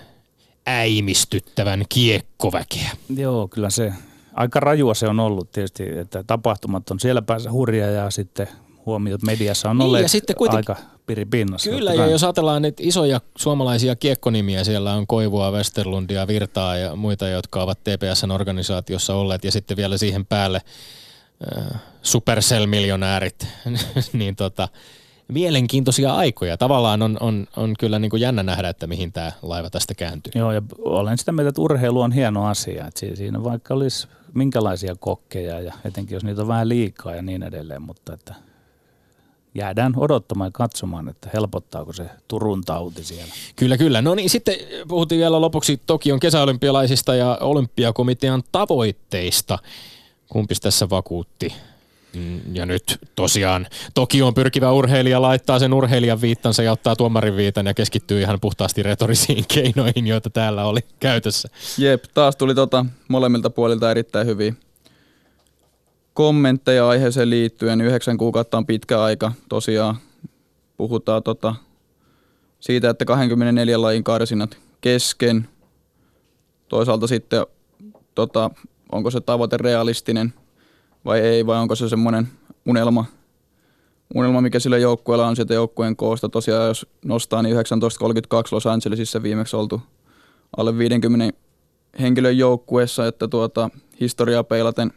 äimistyttävän kiekkoväkeä. Joo, kyllä se aika rajua se on ollut tietysti, että tapahtumat on siellä päässä hurja ja sitten huomiot mediassa on Niin, olleet ja sitten kuitenkin- aika piripinnassa. Kyllä, ja jos ajatellaan niitä isoja suomalaisia kiekkonimiä, siellä on Koivua, Westerlundia, Virtaa ja muita, jotka ovat TPSn organisaatiossa olleet, ja sitten vielä siihen päälle äh, Supercell-miljonäärit, niin tota, mielenkiintoisia aikoja. Tavallaan on, on, on kyllä niin kuin jännä nähdä, että mihin tämä laiva tästä kääntyy. Joo, ja olen sitä mieltä, että urheilu on hieno asia. Että si- siinä vaikka olisi minkälaisia kokkeja ja etenkin jos niitä on vähän liikaa ja niin edelleen, mutta että jäädään odottamaan ja katsomaan, että helpottaako se Turun tauti siellä. Kyllä, kyllä. No niin, sitten puhuttiin vielä lopuksi Tokion kesäolympialaisista ja olympiakomitean tavoitteista. Kumpis tässä vakuutti? Mm, Ja nyt tosiaan Tokioon pyrkivä urheilija laittaa sen urheilijan viittansa ja ottaa tuomarin viitan ja keskittyy ihan puhtaasti retorisiin [laughs] keinoihin, joita täällä oli käytössä. Jep, taas tuli tota molemmilta puolilta erittäin hyviä kommentteja aiheeseen liittyen. Yhdeksän kuukautta on pitkä aika. Tosiaan puhutaan tota siitä, että 24 lajin karsinat kesken. Toisaalta sitten, tota, onko se tavoite realistinen vai ei, vai onko se semmoinen unelma, unelma, mikä sillä joukkueella on sieltä joukkueen koosta. Tosiaan jos nostaa, niin 1932 Los Angelesissa viimeksi oltu alle 50 henkilön joukkueessa, että tuota, historiaa peilaten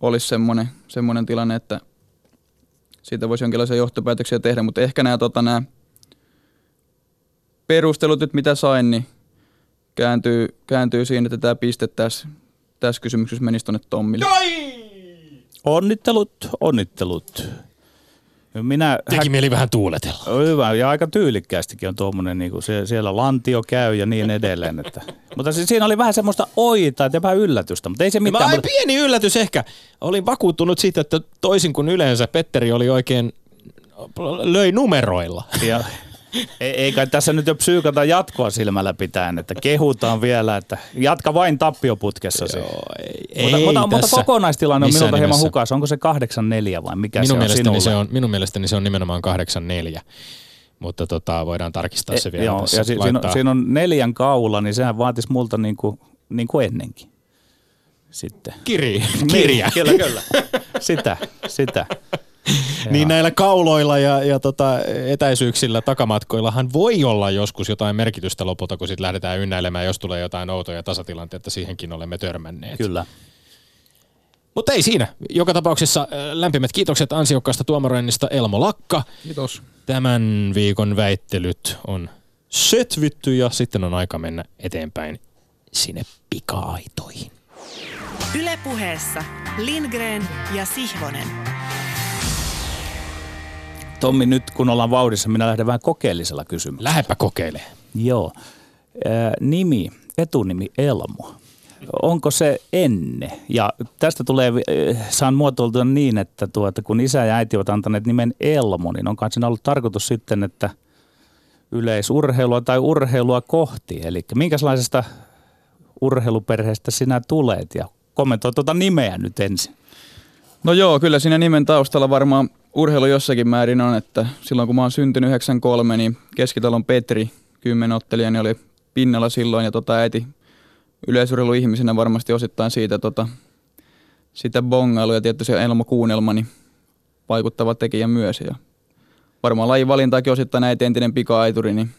olisi semmoinen, semmoinen tilanne, että siitä voisi jonkinlaisia johtopäätöksiä tehdä, mutta ehkä nämä, tota, nämä perustelut, nyt mitä sain, niin kääntyy, kääntyy siinä, että tämä piste tässä, tässä kysymyksessä menisi tuonne Tommille. Onnittelut, onnittelut. Minä Teki mieli vähän tuuletella. Hyvä, ja aika tyylikkäästikin on tuommoinen, niin se, siellä lantio käy ja niin edelleen. Että. Mutta siis siinä oli vähän semmoista oita ja vähän yllätystä, mutta ei se mitään. Mä, Mutta, pieni yllätys ehkä. Olin vakuuttunut siitä, että toisin kuin yleensä Petteri oli oikein löi numeroilla. ja, [laughs] ei, ei kai tässä nyt jo psyykata jatkoa silmällä pitäen, että kehutaan vielä, että jatka vain tappioputkessasi. Joo, ei, mutta, ei mutta, mutta kokonaistilanne on minulta hieman hukassa. Onko se 8-4 vai mikä minun se on mielestäni sinulle? se on, minun mielestäni se on nimenomaan 8-4. Mutta tota, voidaan tarkistaa se E, vielä joo, tässä. ja si, siinä, on, siinä on neljän kaula, niin sehän vaatisi multa niin kuin, niin kuin ennenkin. Sitten. Kiri, kirja. Niin, kyllä, kyllä. [laughs] Sitä, sitä. [laughs] Niin näillä kauloilla ja, ja tota, etäisyyksillä takamatkoillahan voi olla joskus jotain merkitystä lopulta, kun sitten lähdetään ynnäilemään, jos tulee jotain outoja tasatilanteita, siihenkin olemme törmänneet. Kyllä. Mutta ei siinä. Joka tapauksessa äh, lämpimät kiitokset ansiokkaasta tuomaroinnista Elmo Lakka. Kiitos. Tämän viikon väittelyt on sötvitty ja sitten on aika mennä eteenpäin sinne pika-aitoihin. Ylepuheessa Lindgren ja Sihvonen. Tommi, nyt kun ollaan vauhdissa, minä lähden vähän kokeellisella kysymyksellä. Lähepä kokeilemaan. Joo. Ää, nimi, etunimi Elmo. Onko se enne? Ja tästä tulee, saan muotoiltua niin, että tuota, kun isä ja äiti ovat antaneet nimen Elmo, niin onkaan siinä ollut tarkoitus sitten, että yleisurheilua tai urheilua kohti. Eli minkälaisesta urheiluperheestä sinä tulet? Ja kommentoi tuota nimeä nyt ensin. No joo, kyllä siinä nimen taustalla varmaan urheilu jossakin määrin on, että silloin kun mä oon syntynyt 93, niin Keskitalon Petri, kymmenottelijani, oli pinnalla silloin ja tota äiti yleisurheiluihmisenä varmasti osittain siitä tota, sitä bongailu ja tietysti se Elmo Kuunnelma, niin vaikuttava tekijä myös. Ja varmaan lajin valintaakin osittain äiti entinen pika-aituri, niin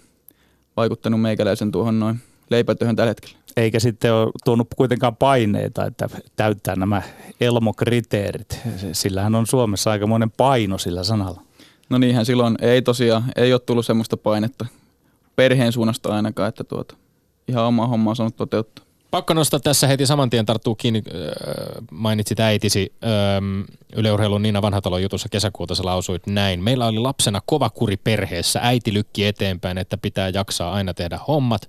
vaikuttanut meikäläisen tuohon noin leipätyöhön tällä hetkellä. Eikä sitten ole tuonut kuitenkaan paineita, että täyttää nämä elmokriteerit. Sillähän on Suomessa aika monen paino sillä sanalla. No niinhän silloin ei tosiaan, ei ole tullut semmoista painetta perheen suunnasta ainakaan, että tuota, ihan oma homma on saanut toteuttaa. Pakko nostaa tässä heti saman tien tarttuu kiinni, mainitsit äitisi. Yleurheilun Niina Vanhatalon jutussa kesäkuuta sä lausuit näin. Meillä oli lapsena kova kuri perheessä. Äiti lykki eteenpäin, että pitää jaksaa aina tehdä hommat.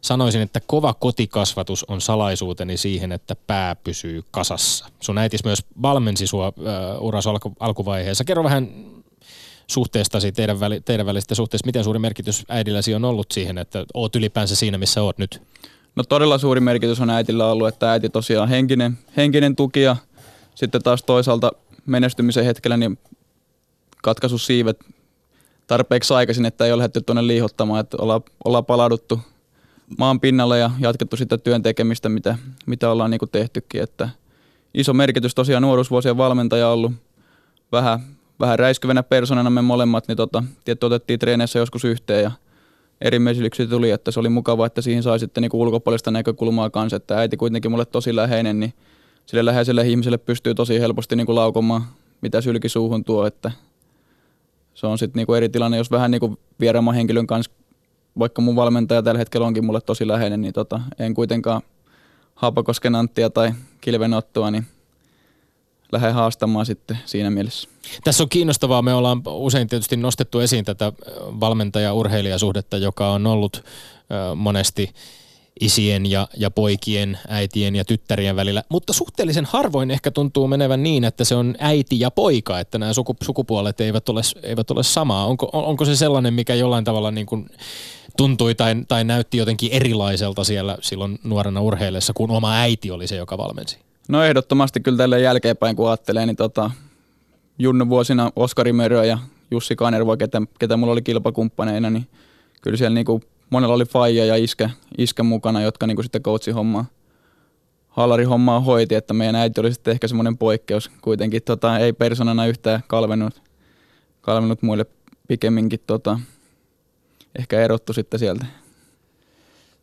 Sanoisin, että kova kotikasvatus on salaisuuteni siihen, että pää pysyy kasassa. Sun äitis myös valmensi sua uh, uras alku, alkuvaiheessa. Kerro vähän suhteestasi, teidän, väli, teidän välisistä suhteista, miten suuri merkitys äidilläsi on ollut siihen, että oot ylipäänsä siinä, missä oot nyt? No todella suuri merkitys on äitillä ollut, että äiti tosiaan henkinen, henkinen tuki ja sitten taas toisaalta menestymisen hetkellä niin katkaisu siivet tarpeeksi aikaisin, että ei ole lähdetty tuonne liihottamaan, että ollaan, ollaan palauduttu maan pinnalle ja jatkettu sitä työn tekemistä, mitä, mitä ollaan niin kuin tehtykin. Että iso merkitys tosiaan nuoruusvuosien valmentaja ollut vähän, vähän räiskyvänä persoonana me molemmat, niin tota, tietty otettiin treeneissä joskus yhteen ja – erimielisyyksiä tuli, että se oli mukava, että siihen sai sitten niin ulkopuolista näkökulmaa kanssa, että äiti kuitenkin mulle tosi läheinen, niin sille läheiselle ihmiselle pystyy tosi helposti niin kuin laukomaan, mitä sylki suuhun tuo, että se on sitten niin eri tilanne, jos vähän niin vieraamman henkilön kanssa, vaikka mun valmentaja tällä hetkellä onkin mulle tosi läheinen, niin tota, en kuitenkaan Haapakosken Anttia tai Kilvenottoa, niin lähde haastamaan sitten siinä mielessä. Tässä on kiinnostavaa. Me ollaan usein tietysti nostettu esiin tätä valmentaja-urheilijasuhdetta, joka on ollut monesti isien ja, ja poikien, äitien ja tyttärien välillä. Mutta suhteellisen harvoin ehkä tuntuu menevän niin, että se on äiti ja poika, että nämä suku, sukupuolet eivät ole, eivät ole samaa. Onko, on, onko se sellainen, mikä jollain tavalla niin kuin tuntui tai, tai näytti jotenkin erilaiselta siellä silloin nuorena urheilessa, kun oma äiti oli se, joka valmensi? No ehdottomasti kyllä tälle jälkeenpäin, kun ajattelee, niin tota, Junnu vuosina Oskari Mörö ja Jussi Kanervo, ketä, ketä mulla oli kilpakumppaneina, niin kyllä siellä niinku monella oli faija ja iskä, iskä mukana, jotka niinku sitten coachin hommaa, hommaa hoiti, että meidän äiti oli sitten ehkä semmoinen poikkeus kuitenkin, tota, ei persoonana yhtään kalvenut, kalvenut muille pikemminkin tota, ehkä erottu sitten sieltä.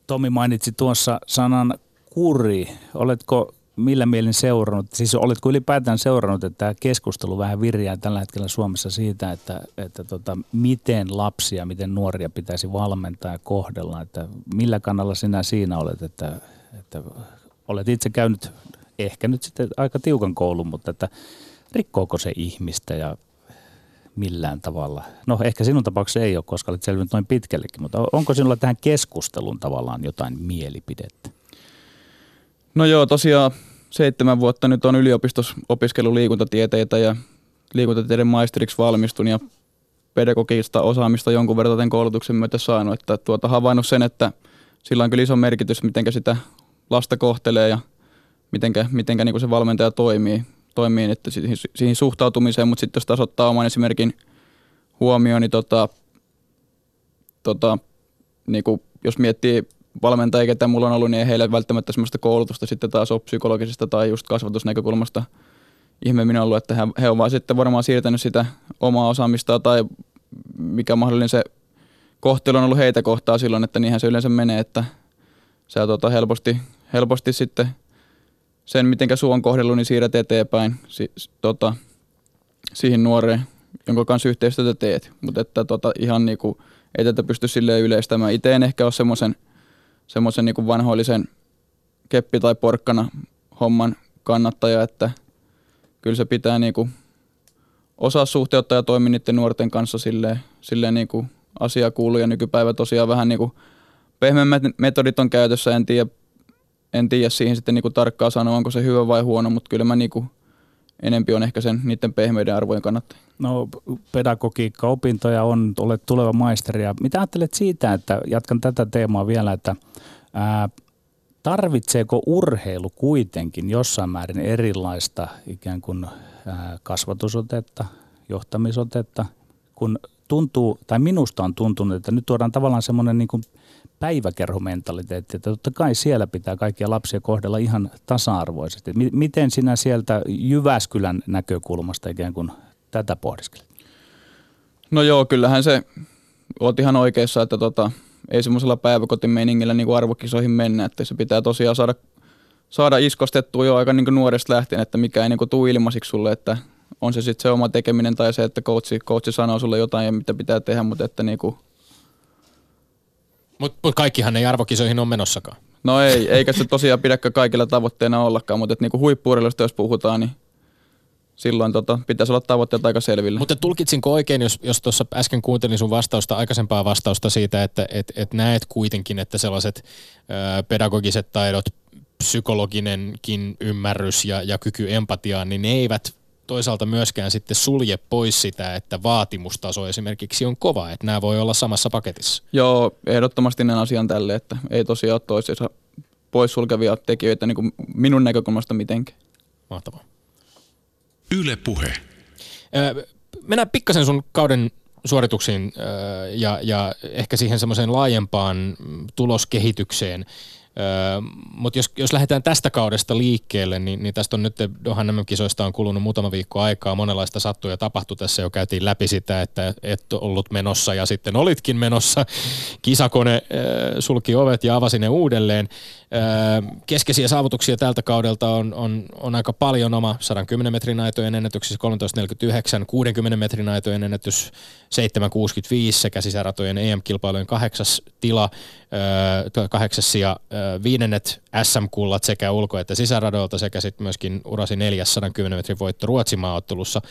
Tomi mainitsi tuossa sanan kuri. Oletko millä mielin seurannut, siis oletko ylipäätään seurannut, että tämä keskustelu vähän virjää tällä hetkellä Suomessa siitä, että, että tota, miten lapsia, miten nuoria pitäisi valmentaa ja kohdella, että millä kannalla sinä siinä olet, että, että olet itse käynyt ehkä nyt sitten aika tiukan koulun, mutta että rikkooko se ihmistä ja millään tavalla? No ehkä sinun tapauksessa ei ole, koska olet selvinnyt noin pitkällekin, mutta onko sinulla tähän keskustelun tavallaan jotain mielipidettä? No joo, tosiaan seitsemän vuotta nyt on yliopistossa opiskellut liikuntatieteitä ja liikuntatieteiden maisteriksi valmistun ja pedagogista osaamista jonkun verran tämän koulutuksen myötä saanut, että tuota, havainnut sen, että sillä on kyllä iso merkitys, miten sitä lasta kohtelee ja mitenkä niin se valmentaja toimii, toimii että siihen, siihen suhtautumiseen, mutta sitten jos taas ottaa oman esimerkin huomioon, niin, tota, tota, niin kuin jos miettii valmentajia, ketä mulla on ollut, niin ei heille välttämättä sellaista koulutusta sitten taas ole psykologisesta tai just kasvatusnäkökulmasta ihmeemmin ollut, että he, he ovat sitten varmaan siirtänyt sitä omaa osaamista tai mikä mahdollinen se kohtelu on ollut heitä kohtaa silloin, että niinhän se yleensä menee, että sä tota helposti, helposti sitten sen, miten suu on kohdellut, niin siirrät eteenpäin si, tota, siihen nuoreen, jonka kanssa yhteistyötä teet. Mutta että tota, ihan niinku, ei tätä pysty silleen yleistämään. Itse en ehkä ole semmoisen – semmoisen niin vanhoillisen keppi- tai porkkana homman kannattaja, että kyllä se pitää niin kuin osaa suhteuttaa ja toimia niiden nuorten kanssa silleen, silleen kuin asia kuuluu ja nykypäivä tosiaan vähän niin kuin pehmeämmät metodit on käytössä, en tiedä, en tiedä siihen sitten niin kuin tarkkaan sanoa, onko se hyvä vai huono, mutta kyllä mä niin kuin enempi on ehkä sen niiden pehmeiden arvojen kannattaja. No pedagogiikka, opintoja on, olet tuleva maisteri ja mitä ajattelet siitä, että jatkan tätä teemaa vielä, että ää, tarvitseeko urheilu kuitenkin jossain määrin erilaista ikään kuin ää, kasvatusotetta, johtamisotetta, kun tuntuu, tai minusta on tuntunut, että nyt tuodaan tavallaan semmoinen niin päiväkerhomentaliteetti, että totta kai siellä pitää kaikkia lapsia kohdella ihan tasa-arvoisesti. Miten sinä sieltä Jyväskylän näkökulmasta ikään kuin tätä pohdiskelet? No joo, kyllähän se, oot ihan oikeassa, että tota, ei semmoisella päiväkotimeiningillä niin arvokisoihin mennä, että se pitää tosiaan saada, saada iskostettua jo aika niin kuin nuoresta lähtien, että mikä ei niin kuin tule ilmaisiksi sulle, että on se sitten se oma tekeminen tai se, että coachi, coachi sanoo sulle jotain mitä pitää tehdä, mutta että niin kuin Mutta mut kaikkihan ei arvokisoihin ole menossakaan. No ei, eikä se tosiaan pidäkään kaikilla tavoitteena ollakaan, mutta niinku huippuurilusta jos puhutaan, niin silloin tota, pitäisi olla tavoitteet aika selvillä. Mutta tulkitsinko oikein, jos, jos tuossa äsken kuuntelin sun vastausta, aikaisempaa vastausta siitä, että et, et näet kuitenkin, että sellaiset ö, pedagogiset taidot, psykologinenkin ymmärrys ja, ja kyky empatiaan, niin ne eivät toisaalta myöskään sitten sulje pois sitä, että vaatimustaso esimerkiksi on kova, että nämä voi olla samassa paketissa. Joo, ehdottomasti näen asian tälle, että ei tosiaan ole toisiinsa poissulkevia tekijöitä niin kuin minun näkökulmasta mitenkään. Mahtavaa. Yle Puhe. Mennään pikkasen sun kauden suorituksiin ja, ja ehkä siihen semmoiseen laajempaan tuloskehitykseen. Mutta jos, jos lähdetään tästä kaudesta liikkeelle, niin, niin tästä on nyt Dohan kisoista on kulunut muutama viikko aikaa. Monenlaista sattuu ja tapahtui tässä jo. Käytiin läpi sitä, että et ollut menossa ja sitten olitkin menossa. Kisakone äh, sulki ovet ja avasi ne uudelleen. Äh, keskeisiä saavutuksia tältä kaudelta on, on, on aika paljon oma 110 metrin aitojen ennätyksessä 13.49, 60 metrin aitojen ennätys 7.65 sekä sisäratojen EM-kilpailujen kahdeksas tila, äh, kahdeksas sija, äh, viidennet SM-kullat sekä ulko- että sisäradoilta sekä sitten myöskin urasi 410 metrin voitto Ruotsin maaottelussa.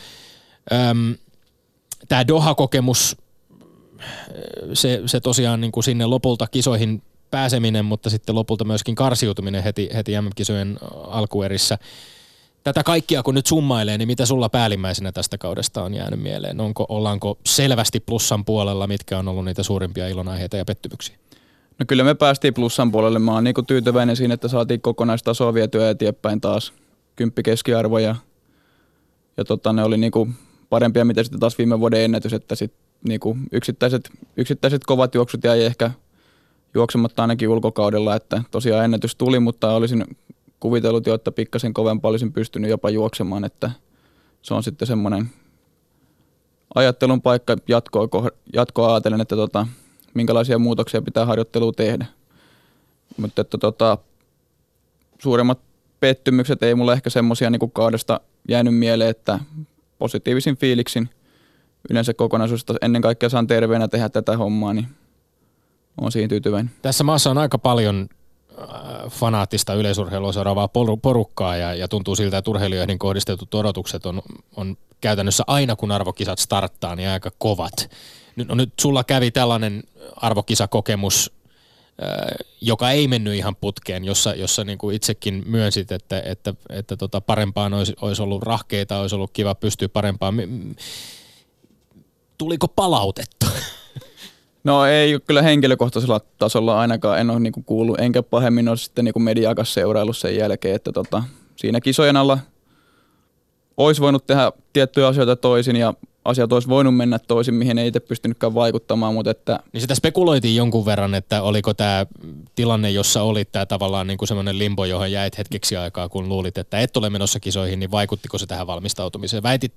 Tämä Doha-kokemus, se, se tosiaan niin kuin sinne lopulta kisoihin pääseminen, mutta sitten lopulta myöskin karsiutuminen heti, heti MM-kisojen alkuerissä. Tätä kaikkia kun nyt summailee, niin mitä sulla päällimmäisenä tästä kaudesta on jäänyt mieleen? Onko, ollaanko selvästi plussan puolella, mitkä on ollut niitä suurimpia ilonaiheita ja pettymyksiä? No kyllä me päästiin plussan puolelle. Mä oon niinku tyytyväinen siinä, että saatiin kokonaistasoa vietyä eteenpäin taas. Kymppi keskiarvo ja, ja tota, ne oli niinku parempia, mitä sitten taas viime vuoden ennätys, että sit niinku yksittäiset, yksittäiset kovat juoksut jäi ehkä juoksematta ainakin ulkokaudella, että tosiaan ennätys tuli, mutta olisin kuvitellut jo, että pikkasen kovempaa olisin pystynyt jopa juoksemaan, että se on sitten semmoinen ajattelun paikka jatkoa, jatkoa ajatellen, että tota, minkälaisia muutoksia pitää harjoittelua tehdä. Mutta että tota, suuremmat pettymykset ei mulle ehkä semmoisia niin kaudesta jäänyt mieleen, että positiivisin fiiliksin yleensä kokonaisuudesta ennen kaikkea saan terveenä tehdä tätä hommaa, niin on siinä tyytyväinen. Tässä maassa on aika paljon äh, fanaattista yleisurheilua seuraavaa porukkaa ja, ja tuntuu siltä, että urheilijoihin kohdistetut odotukset on, on käytännössä aina kun arvokisat starttaa, niin aika kovat. Nyt, no nyt sulla kävi tällainen arvokisakokemus, joka ei mennyt ihan putkeen, jossa, jossa niin kuin itsekin myönsit, että, että, että tota parempaan olisi, olisi ollut rahkeita, olisi ollut kiva pystyä parempaan. Tuliko palautetta? No ei kyllä henkilökohtaisella tasolla ainakaan en ole niinku kuullut, enkä pahemmin ole sitten niinku mediakas seuraillut sen jälkeen, että tota, siinä kisojen alla olisi voinut tehdä tiettyjä asioita toisin ja asiat olisi voinut mennä toisin, mihin ei itse pystynytkään vaikuttamaan. Mutta että... Niin sitä spekuloitiin jonkun verran, että oliko tämä tilanne, jossa oli tämä tavallaan niin kuin semmoinen limbo, johon jäit hetkeksi aikaa, kun luulit, että et ole menossa kisoihin, niin vaikuttiko se tähän valmistautumiseen? Väitit,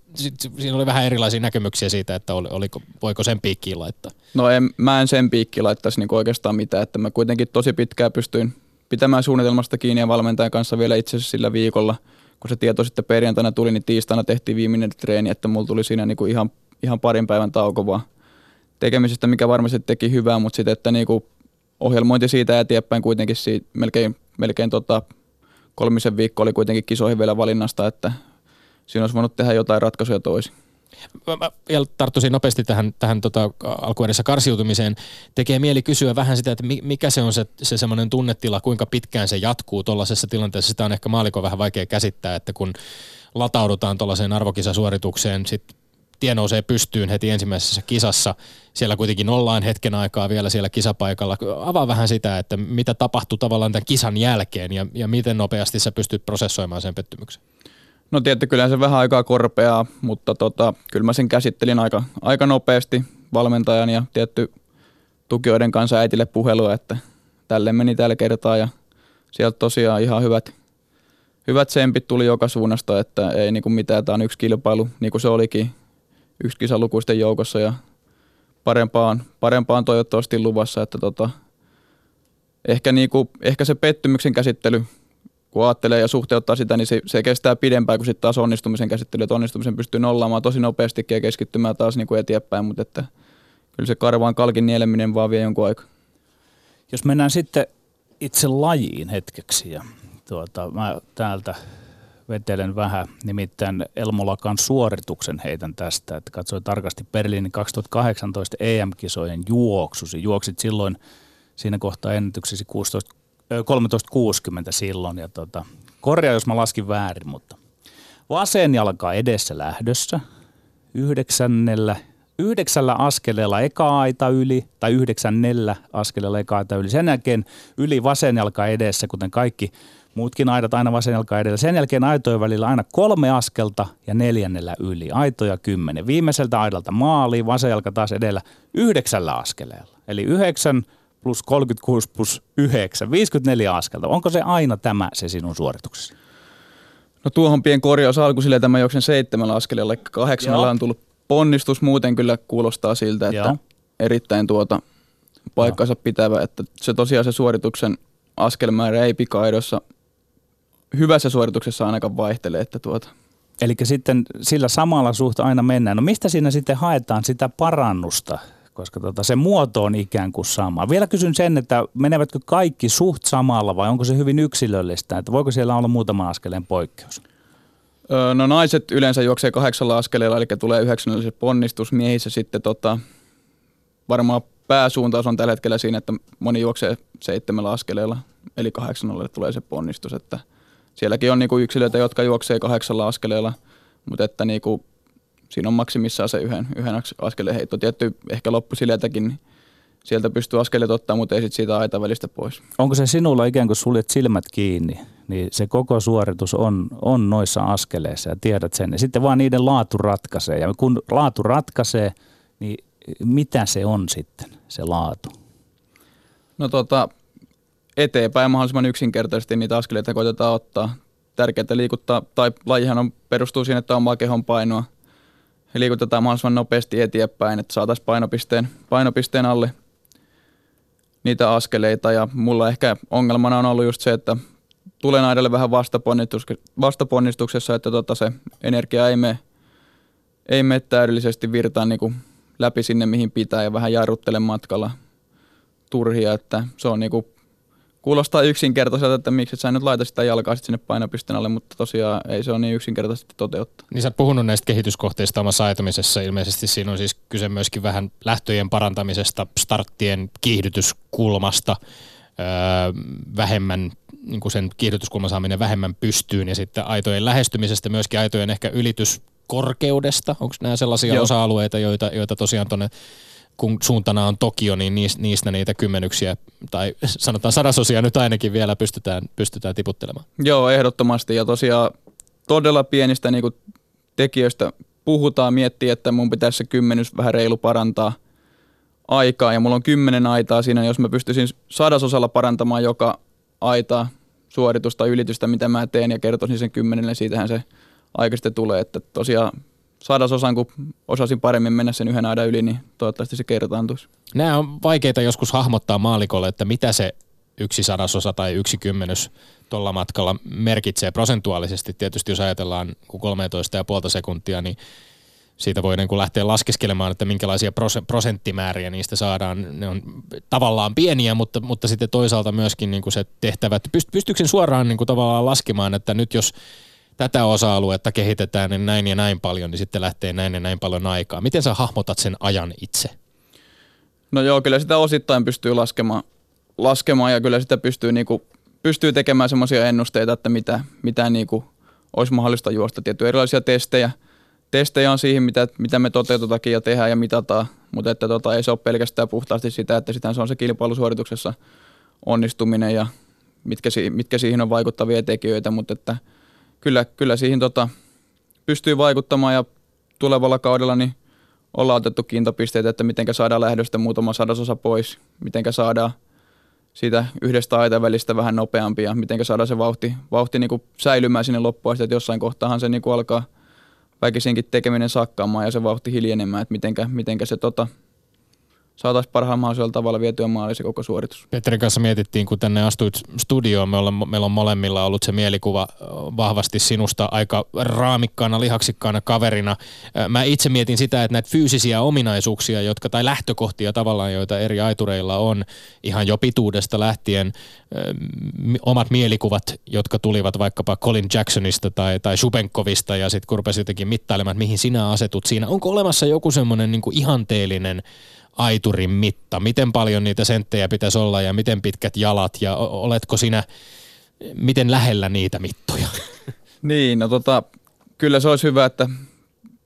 siinä oli vähän erilaisia näkemyksiä siitä, että oliko, voiko sen piikkiin laittaa? No en, mä en sen piikkiin laittaisi niin oikeastaan mitään, että mä kuitenkin tosi pitkään pystyin pitämään suunnitelmasta kiinni ja valmentajan kanssa vielä itse asiassa sillä viikolla – kun se tieto sitten perjantaina tuli, niin tiistaina tehtiin viimeinen treeni, että mulla tuli siinä niinku ihan, ihan parin päivän tauko vaan tekemisestä, mikä varmasti teki hyvää, mutta sitten, että niinku ohjelmointi siitä eteenpäin kuitenkin siitä, melkein, melkein tota, kolmisen viikko oli kuitenkin kisoihin vielä valinnasta, että siinä olisi voinut tehdä jotain ratkaisuja toisin. Mä vielä tarttuisin nopeasti tähän, tähän tota alkuedessä karsiutumiseen. Tekee mieli kysyä vähän sitä, että mikä se on se, se semmoinen tunnetila, kuinka pitkään se jatkuu tuollaisessa tilanteessa. Sitä on ehkä maaliko vähän vaikea käsittää, että kun lataudutaan tuollaiseen arvokisasuoritukseen, sitten tie nousee pystyyn heti ensimmäisessä kisassa. Siellä kuitenkin ollaan hetken aikaa vielä siellä kisapaikalla. Avaa vähän sitä, että mitä tapahtuu tavallaan tämän kisan jälkeen ja, ja miten nopeasti sä pystyt prosessoimaan sen pettymyksen. No tietty kyllä se vähän aikaa korpeaa, mutta tota, kyllä mä sen käsittelin aika, aika nopeasti valmentajan ja tietty tukijoiden kanssa äitille puhelua, että tälle meni tällä kertaa ja sieltä tosiaan ihan hyvät, hyvät sempit tuli joka suunnasta, että ei niinku mitään, tämä on yksi kilpailu, niin kuin se olikin, yksi kisa lukuisten joukossa ja parempaan, parempaan toivottavasti luvassa, että tota, ehkä, niinku, ehkä se pettymyksen käsittely, kun ajattelee ja suhteuttaa sitä, niin se, se kestää pidempään kuin sitten taas onnistumisen käsittely, että onnistumisen pystyy nollaamaan tosi nopeasti ja keskittymään taas niinku eteenpäin, mutta että kyllä se karvaan kalkin nieleminen vaan vie jonkun aikaa. Jos mennään sitten itse lajiin hetkeksi ja tuota, mä täältä vetelen vähän, nimittäin Elmolakan suorituksen heitän tästä, että katsoin tarkasti Berliinin 2018 EM-kisojen juoksusi. Juoksit silloin siinä kohtaa ennätyksesi 16, 13.60 silloin ja tota, korjaa jos mä laskin väärin, mutta vasen jalka edessä lähdössä, yhdeksännellä, yhdeksällä askeleella eka aita yli tai yhdeksännellä askeleella eka aita yli. Sen jälkeen yli vasen jalka edessä, kuten kaikki muutkin aidat aina vasen jalka edellä. Sen jälkeen aitojen välillä aina kolme askelta ja neljännellä yli. Aitoja kymmenen. Viimeiseltä aidalta maaliin, vasen jalka taas edellä yhdeksällä askeleella. Eli yhdeksän plus 36 plus 9, 54 askelta. Onko se aina tämä se sinun suorituksesi? No tuohon pien korjaus alku silleen, että mä juoksen seitsemällä askeleella, eli kahdeksannella on tullut ponnistus. Muuten kyllä kuulostaa siltä, että Joo. erittäin tuota paikkansa Joo. pitävä, että se tosiaan se suorituksen askelmäärä ei pikaidossa hyvässä suorituksessa ainakaan vaihtelee. Että tuota. Eli sitten sillä samalla suhta aina mennään. No mistä siinä sitten haetaan sitä parannusta? Koska tota, se muoto on ikään kuin sama. Vielä kysyn sen, että menevätkö kaikki suht samalla vai onko se hyvin yksilöllistä? Että voiko siellä olla muutama askeleen poikkeus? No naiset yleensä juoksee kahdeksalla askeleella, eli tulee yhdeksännellä ponnistus. Miehissä sitten tota, varmaan pääsuuntaus on tällä hetkellä siinä, että moni juoksee seitsemällä askeleella, eli kahdeksannalle tulee se ponnistus. Että – sielläkin on niinku yksilöitä, jotka juoksee kahdeksalla askeleella, mutta että niinku, siinä on maksimissaan se yhden, yhden askeleen heitto. Tietty ehkä loppusiljeltäkin niin sieltä pystyy askeleet ottaa, mutta ei sit siitä aita välistä pois. Onko se sinulla ikään kuin suljet silmät kiinni, niin se koko suoritus on, on noissa askeleissa ja tiedät sen. Ja sitten vaan niiden laatu ratkaisee. Ja kun laatu ratkaisee, niin mitä se on sitten, se laatu? No tota, eteenpäin mahdollisimman yksinkertaisesti niitä askeleita koitetaan ottaa. Tärkeää liikuttaa, tai lajihan on, perustuu siihen, että on omaa kehon painoa. Ja liikutetaan mahdollisimman nopeasti eteenpäin, että saataisiin painopisteen, painopisteen alle niitä askeleita. Ja mulla ehkä ongelmana on ollut just se, että tulen aidalle vähän vastaponnistuksessa, että tota se energia ei mene, ei mene täydellisesti virtaan niin kuin läpi sinne, mihin pitää ja vähän jarruttele matkalla turhia, että se on niin kuin kuulostaa yksinkertaiselta, että miksi et sä nyt laita sitä jalkaa sit sinne painopisteen alle, mutta tosiaan ei se ole niin yksinkertaisesti toteuttaa. Niin sä oot puhunut näistä kehityskohteista omassa ajatumisessa. Ilmeisesti siinä on siis kyse myöskin vähän lähtöjen parantamisesta, starttien kiihdytyskulmasta, öö, vähemmän niin kuin sen kiihdytyskulman saaminen vähemmän pystyyn ja sitten aitojen lähestymisestä, myöskin aitojen ehkä ylityskorkeudesta. Onko nämä sellaisia Joo. osa-alueita, joita, joita tosiaan tuonne kun suuntana on Tokio, niin niistä niitä kymmenyksiä tai sanotaan sadasosia nyt ainakin vielä pystytään, pystytään tiputtelemaan. Joo, ehdottomasti. Ja tosiaan todella pienistä niin tekijöistä puhutaan, miettii, että mun pitäisi se kymmenys vähän reilu parantaa aikaa. Ja mulla on kymmenen aitaa siinä, jos mä pystyisin sadasosalla parantamaan joka aita suoritusta, ylitystä, mitä mä teen ja kertoisin sen kymmenelle, siitähän se aika sitten tulee, että tosiaan sadasosan, kun osasin paremmin mennä sen yhden aidan yli, niin toivottavasti se kertaantuisi. Nämä on vaikeita joskus hahmottaa maalikolle, että mitä se yksi sadasosa tai yksi kymmenys tuolla matkalla merkitsee prosentuaalisesti. Tietysti jos ajatellaan 13,5 sekuntia, niin siitä voi niin kuin lähteä laskeskelemaan, että minkälaisia prosenttimääriä niistä saadaan. Ne on tavallaan pieniä, mutta, mutta sitten toisaalta myöskin niin kuin se tehtävä, että pystyykö suoraan niin kuin tavallaan laskemaan, että nyt jos tätä osa-aluetta kehitetään niin näin ja näin paljon, niin sitten lähtee näin ja näin paljon aikaa. Miten sä hahmotat sen ajan itse? No joo, kyllä sitä osittain pystyy laskemaan, laskemaan ja kyllä sitä pystyy, niinku, pystyy tekemään semmoisia ennusteita, että mitä, mitä niinku olisi mahdollista juosta. Tiettyjä erilaisia testejä, testejä on siihen, mitä, mitä me toteutetaankin ja tehdään ja mitataan, mutta että tota, ei se ole pelkästään puhtaasti sitä, että sitä se on se kilpailusuorituksessa onnistuminen ja mitkä, mitkä siihen on vaikuttavia tekijöitä, mutta että – kyllä, kyllä siihen tota, pystyy vaikuttamaan ja tulevalla kaudella niin ollaan otettu kiintopisteitä, että miten saadaan lähdöstä muutama sadasosa pois, miten saadaan siitä yhdestä aitavälistä vähän nopeampi ja miten saadaan se vauhti, vauhti niin kuin säilymään sinne loppuun että jossain kohtaahan se niin kuin alkaa väkisinkin tekeminen sakkaamaan ja se vauhti hiljenemään, että mitenkä se tota, saataisiin parhaalla mahdollisella tavalla vietyä maaliin se koko suoritus. Petterin kanssa mietittiin, kun tänne astuit studioon, me ollaan, meillä on molemmilla ollut se mielikuva vahvasti sinusta aika raamikkaana, lihaksikkaana kaverina. Mä itse mietin sitä, että näitä fyysisiä ominaisuuksia, jotka, tai lähtökohtia tavallaan, joita eri aitureilla on ihan jo pituudesta lähtien, omat mielikuvat, jotka tulivat vaikkapa Colin Jacksonista tai, tai Shubenkovista ja sitten kun rupesin jotenkin mittailemaan, että mihin sinä asetut siinä. Onko olemassa joku semmoinen niin ihanteellinen aiturin mitta? Miten paljon niitä senttejä pitäisi olla ja miten pitkät jalat ja oletko sinä, miten lähellä niitä mittoja? [laughs] Niin, no tota, kyllä se olisi hyvä, että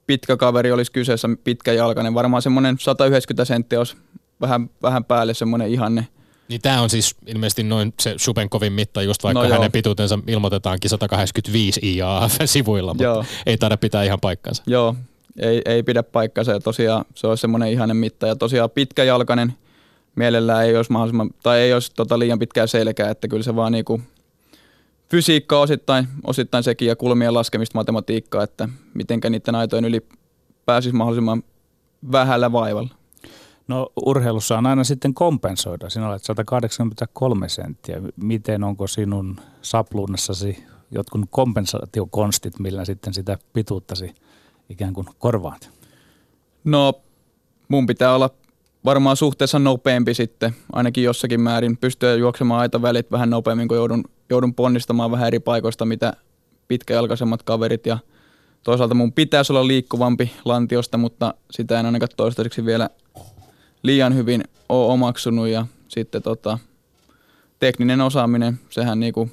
pitkä kaveri olisi kyseessä, pitkä jalkainen. Varmaan semmoinen 190 senttiä olisi vähän, vähän päälle semmoinen ihanne. Niin tämä on siis ilmeisesti noin se Shubenkovin mitta, just vaikka no hänen joo. pituutensa ilmoitetaankin 185 IAF-sivuilla, mutta joo. ei taida pitää ihan paikkansa. Joo, ei, ei pidä paikkansa ja tosiaan se olisi semmoinen ihanen mitta ja tosiaan pitkäjalkainen mielellään ei olisi mahdollisimman, tai ei olisi tota liian pitkää selkää, että kyllä se vaan niinku fysiikka osittain, osittain sekin ja kulmien laskemista matematiikkaa, että mitenkä niiden aitojen yli pääsisi mahdollisimman vähällä vaivalla. No urheilussa on aina sitten kompensoida. Sinä olet 183 senttiä. Miten onko sinun sapluunassasi jotkut kompensaatiokonstit, millä sitten sitä pituuttasi ikään kuin korvaat? No mun pitää olla varmaan suhteessa nopeampi sitten, ainakin jossakin määrin. Pystyä juoksemaan aita välit vähän nopeammin, kun joudun, joudun ponnistamaan vähän eri paikoista, mitä pitkäjalkaisemmat kaverit. Ja toisaalta mun pitäisi olla liikkuvampi lantiosta, mutta sitä en ainakaan toistaiseksi vielä liian hyvin ole omaksunut. Ja sitten tota, tekninen osaaminen, sehän niinku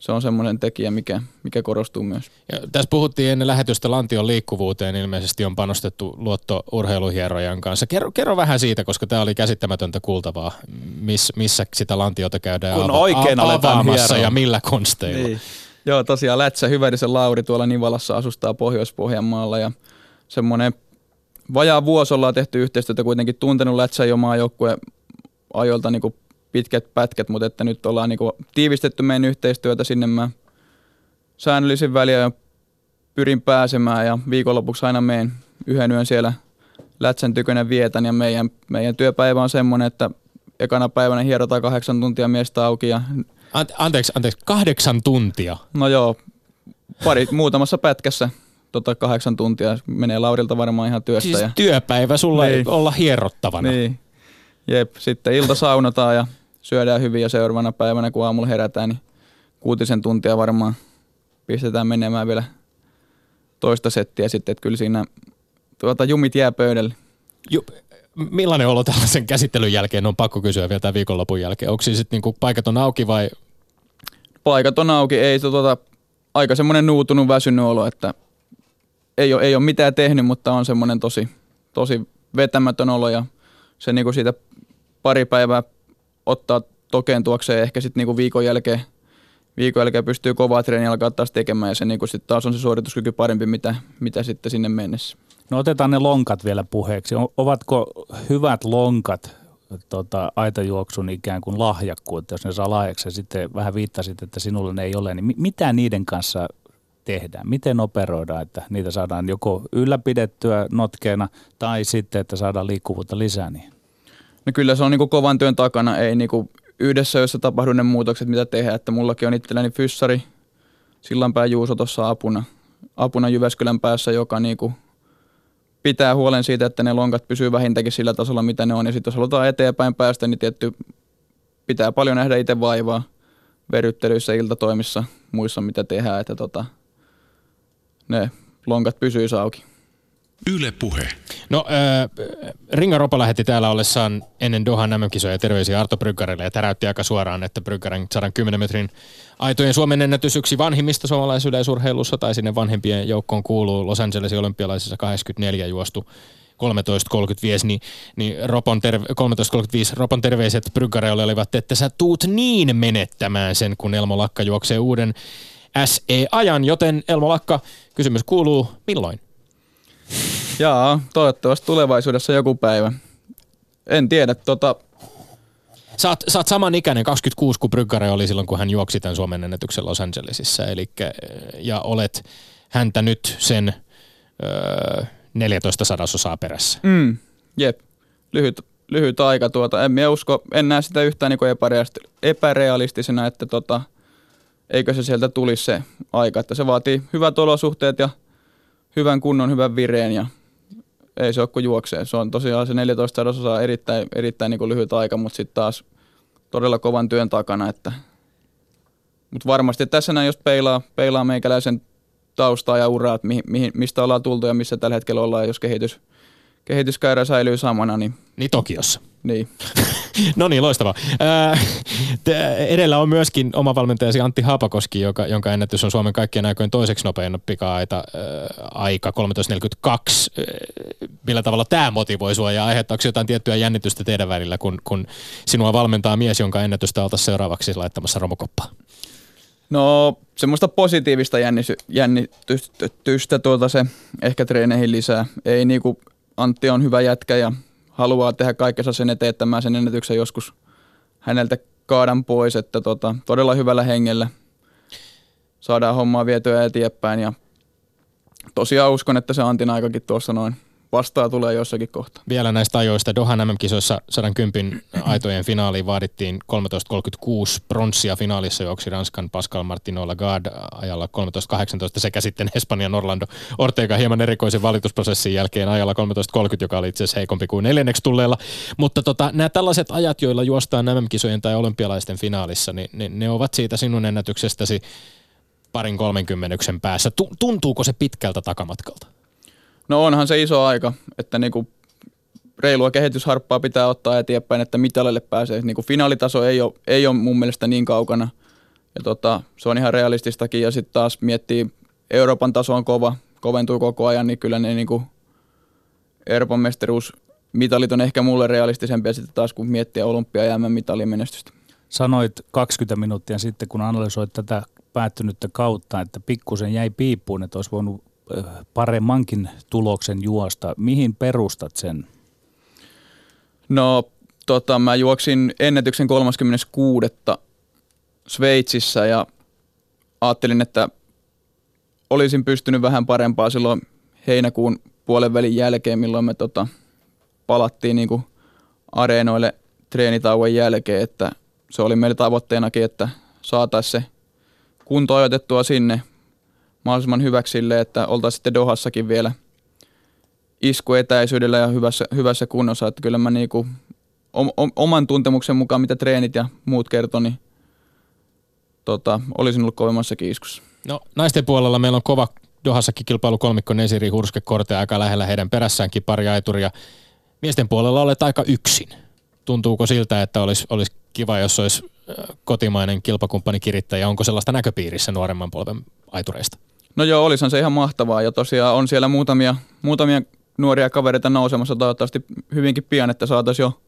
se on semmoinen tekijä, mikä, mikä korostuu myös. Ja tässä puhuttiin ennen lähetystä Lantion liikkuvuuteen, ilmeisesti on panostettu luotto urheiluhierojan kanssa. Kerro, kerro vähän siitä, koska tämä oli käsittämätöntä kuultavaa, miss, missä sitä Lantiota käydään Kun ava- oikein avaamassa ja millä konsteilla. Niin. Joo, tosiaan Lätsä Hyvärisen Lauri tuolla Nivalassa asustaa Pohjois-Pohjanmaalla ja semmoinen vajaa vuosi ollaan tehty yhteistyötä kuitenkin tuntenut Lätsä jo maajoukkueen ajoilta niin pitkät pätkät, mutta että nyt ollaan niinku tiivistetty meidän yhteistyötä sinne. Mä säännöllisin väliä pyrin pääsemään ja viikonlopuksi aina meen yhden yön siellä Lätsän tykönä vietän ja meidän, meidän työpäivä on semmoinen, että ekana päivänä hierotaan kahdeksan tuntia miestä auki. Ja... Anteeksi, anteeksi, kahdeksan tuntia? No joo, pari, muutamassa pätkässä tota kahdeksan tuntia menee Laurilta varmaan ihan työstä. Siis ja... työpäivä sulla niin. ei olla hierottavana. Niin. Jep, sitten ilta saunotaan ja syödään hyvin ja seuraavana päivänä kun aamulla herätään, niin kuutisen tuntia varmaan pistetään menemään vielä toista settiä sitten, että kyllä siinä tuota, jumit jää pöydälle. Ju, millainen olo tällaisen käsittelyn jälkeen on pakko kysyä vielä tämän viikonlopun jälkeen? Onko siis sitten niinku paikat on auki vai? Paikat on auki, ei se tuota, aika semmoinen nuutunut, väsynyt olo, että ei ole, ei ole mitään tehnyt, mutta on semmoinen tosi, tosi vetämätön olo ja se niinku siitä pari päivää ottaa tokeentuakseen ehkä sitten niinku viikon jälkeen viikon jälkeen pystyy kovaa treeniä alkaa taas tekemään ja se niinku sit taas on se suorituskyky parempi, mitä, mitä sitten sinne mennessä. No otetaan ne lonkat vielä puheeksi. Ovatko hyvät lonkat tota, aitajuoksun ikään kuin lahjakkuutta, jos ne saa lahjaksi ja sitten vähän viittasit, että sinulle ne ei ole, niin mitä niiden kanssa tehdään? Miten operoidaan, että niitä saadaan joko ylläpidettyä notkeena tai sitten, että saadaan liikkuvuutta lisää niihin? No kyllä se on niin kovan työn takana, ei niin yhdessä, jossa tapahdu ne muutokset, mitä tehdään. Että mullakin on itselläni fyssari, Sillanpää Juuso tuossa apuna, apuna Jyväskylän päässä, joka niin pitää huolen siitä, että ne lonkat pysyy vähintäänkin sillä tasolla, mitä ne on. Ja sitten jos halutaan eteenpäin päästä, niin tietty pitää paljon nähdä itse vaivaa veryttelyissä, iltatoimissa, muissa mitä tehdään, että tota, ne lonkat pysyy auki. Yle Puhe. No äh, Ringa Ropa lähetti täällä ollessaan ennen Dohan MM-kisoja terveisiä Arto Bryggarille ja täräytti aika suoraan, että Bryggarin 110 metrin aitojen Suomen ennätys yksi vanhimmista suomalaisyleisurheilussa tai sinne vanhempien joukkoon kuuluu Los Angelesin olympialaisissa 84 juostu 13.35, niin, niin Ropon terve, 13.35 Ropon terveiset Bryggareille olivat, että sä tuut niin menettämään sen, kun Elmo Lakka juoksee uuden SE-ajan, joten Elmo Lakka, kysymys kuuluu, milloin? Jaa, toivottavasti tulevaisuudessa joku päivä. En tiedä, tota... Sä oot, sä oot saman ikäinen, 26, kuin Bryggare oli silloin, kun hän juoksi tämän Suomen ennätyksen Los Angelesissa. Elikkä, ja olet häntä nyt sen öö, 14 sadasosaa perässä. Mm, jep. Lyhyt, lyhyt aika. Tuota, en minä usko, en näe sitä yhtään niin epärealistisena, että tota, eikö se sieltä tulisi se aika. Että se vaatii hyvät olosuhteet ja hyvän kunnon, hyvän vireen ja ei se ole kuin juoksee. Se on tosiaan se 14 osa erittäin, erittäin niin kuin lyhyt aika, mutta sitten taas todella kovan työn takana. Että. Mutta varmasti tässä näin, jos peilaa, peilaa meikäläisen taustaa ja uraa, että mihin, mihin, mistä ollaan tultu ja missä tällä hetkellä ollaan, jos kehitys, kehityskäyrä säilyy samana. Niin, niin Tokiossa. Niin. [laughs] no niin, loistavaa. edellä on myöskin oma valmentajasi Antti Haapakoski, joka, jonka ennätys on Suomen kaikkien aikojen toiseksi nopein pika-aita äh, aika 13.42. millä tavalla tämä motivoi sinua ja aiheuttaako jotain tiettyä jännitystä teidän välillä, kun, kun sinua valmentaa mies, jonka ennätystä oltaisiin seuraavaksi laittamassa romukoppaa? No semmoista positiivista jännitystä tuolta se ehkä treeneihin lisää. Ei niinku, Antti on hyvä jätkä ja haluaa tehdä kaikkensa sen eteen, että mä sen ennätyksen joskus häneltä kaadan pois, että tota, todella hyvällä hengellä saadaan hommaa vietyä eteenpäin. Ja tosiaan uskon, että se Antin aikakin tuossa noin vastaa tulee jossakin kohtaa. Vielä näistä ajoista. Dohan MM-kisoissa 110 aitojen finaaliin vaadittiin 13.36 pronssia finaalissa juoksi Ranskan Pascal Martino Lagarde ajalla 13.18 sekä sitten Espanjan Orlando Ortega hieman erikoisen valitusprosessin jälkeen ajalla 13.30, joka oli itse asiassa heikompi kuin neljänneksi tulleella. Mutta tota, nämä tällaiset ajat, joilla juostaan MM-kisojen tai olympialaisten finaalissa, niin ne, ne ovat siitä sinun ennätyksestäsi parin kolmenkymmenyksen päässä. Tuntuuko se pitkältä takamatkalta? No onhan se iso aika, että niinku reilua kehitysharppaa pitää ottaa eteenpäin, että mitalille pääsee. Niinku finaalitaso ei ole, ei ole mun mielestä niin kaukana. Ja tota, se on ihan realististakin. Ja sitten taas miettii, Euroopan taso on kova, koventuu koko ajan, niin kyllä ne niinku Euroopan mestaruus mitalit on ehkä mulle realistisempia sitten taas, kun miettii olympia- ja mitalin menestystä. Sanoit 20 minuuttia sitten, kun analysoit tätä päättynyttä kautta, että pikkusen jäi piippuun, että olisi voinut paremmankin tuloksen juosta. Mihin perustat sen? No, tota, mä juoksin ennätyksen 36. Sveitsissä ja ajattelin, että olisin pystynyt vähän parempaa silloin heinäkuun puolen välin jälkeen, milloin me tota, palattiin niin kuin areenoille treenitauon jälkeen, että se oli meillä tavoitteenakin, että saataisiin se kunto sinne mahdollisimman hyväksi sille, että oltaisiin sitten Dohassakin vielä iskuetäisyydellä ja hyvässä, hyvässä kunnossa. Että kyllä mä niinku, oman tuntemuksen mukaan, mitä treenit ja muut kertoi, niin tota, olisin ollut kovemmassakin iskussa. No naisten puolella meillä on kova Dohassakin kilpailu kolmikko Nesiri Hurske Korte aika lähellä heidän perässäänkin pari aituria. Miesten puolella olet aika yksin. Tuntuuko siltä, että olisi, olisi kiva, jos olisi kotimainen kilpakumppani kirittäjä? Onko sellaista näköpiirissä nuoremman polven aitureista? No joo, olisihan se ihan mahtavaa. Ja tosiaan on siellä muutamia, muutamia nuoria kavereita nousemassa. Toivottavasti hyvinkin pian, että saataisiin jo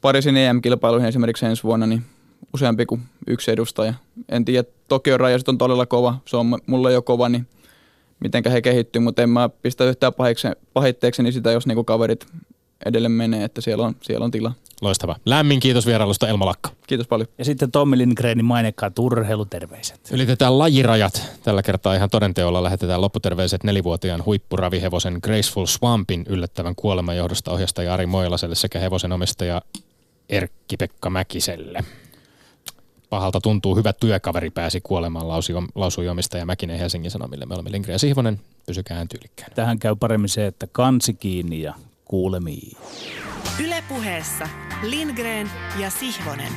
Pariisin EM-kilpailuihin esimerkiksi ensi vuonna, niin useampi kuin yksi edustaja. En tiedä, Tokion raja on todella kova, se on mulle jo kova, niin mitenkä he kehittyy, mutta en mä pistä yhtään pahitteekseni sitä, jos niinku kaverit edelle menee, että siellä on, siellä on tila. Loistava. Lämmin kiitos vierailusta Elma Lakka. Kiitos paljon. Ja sitten Tommi Lindgrenin mainekkaat urheiluterveiset. Ylitetään lajirajat. Tällä kertaa ihan todenteolla lähetetään lopputerveiset nelivuotiaan huippuravihevosen Graceful Swampin yllättävän kuoleman johdosta ohjastaja Ari Moilaselle sekä hevosen omistaja Erkki-Pekka Mäkiselle. Pahalta tuntuu, hyvä työkaveri pääsi kuolemaan, lausui omistaja Mäkinen Helsingin Sanomille. Me olemme Lindgren ja Sihvonen, pysykää tyylikkään. Tähän käy paremmin se, että kansi kiinni ja kuulemiin. Ylepuheessa Lindgren ja Sihvonen.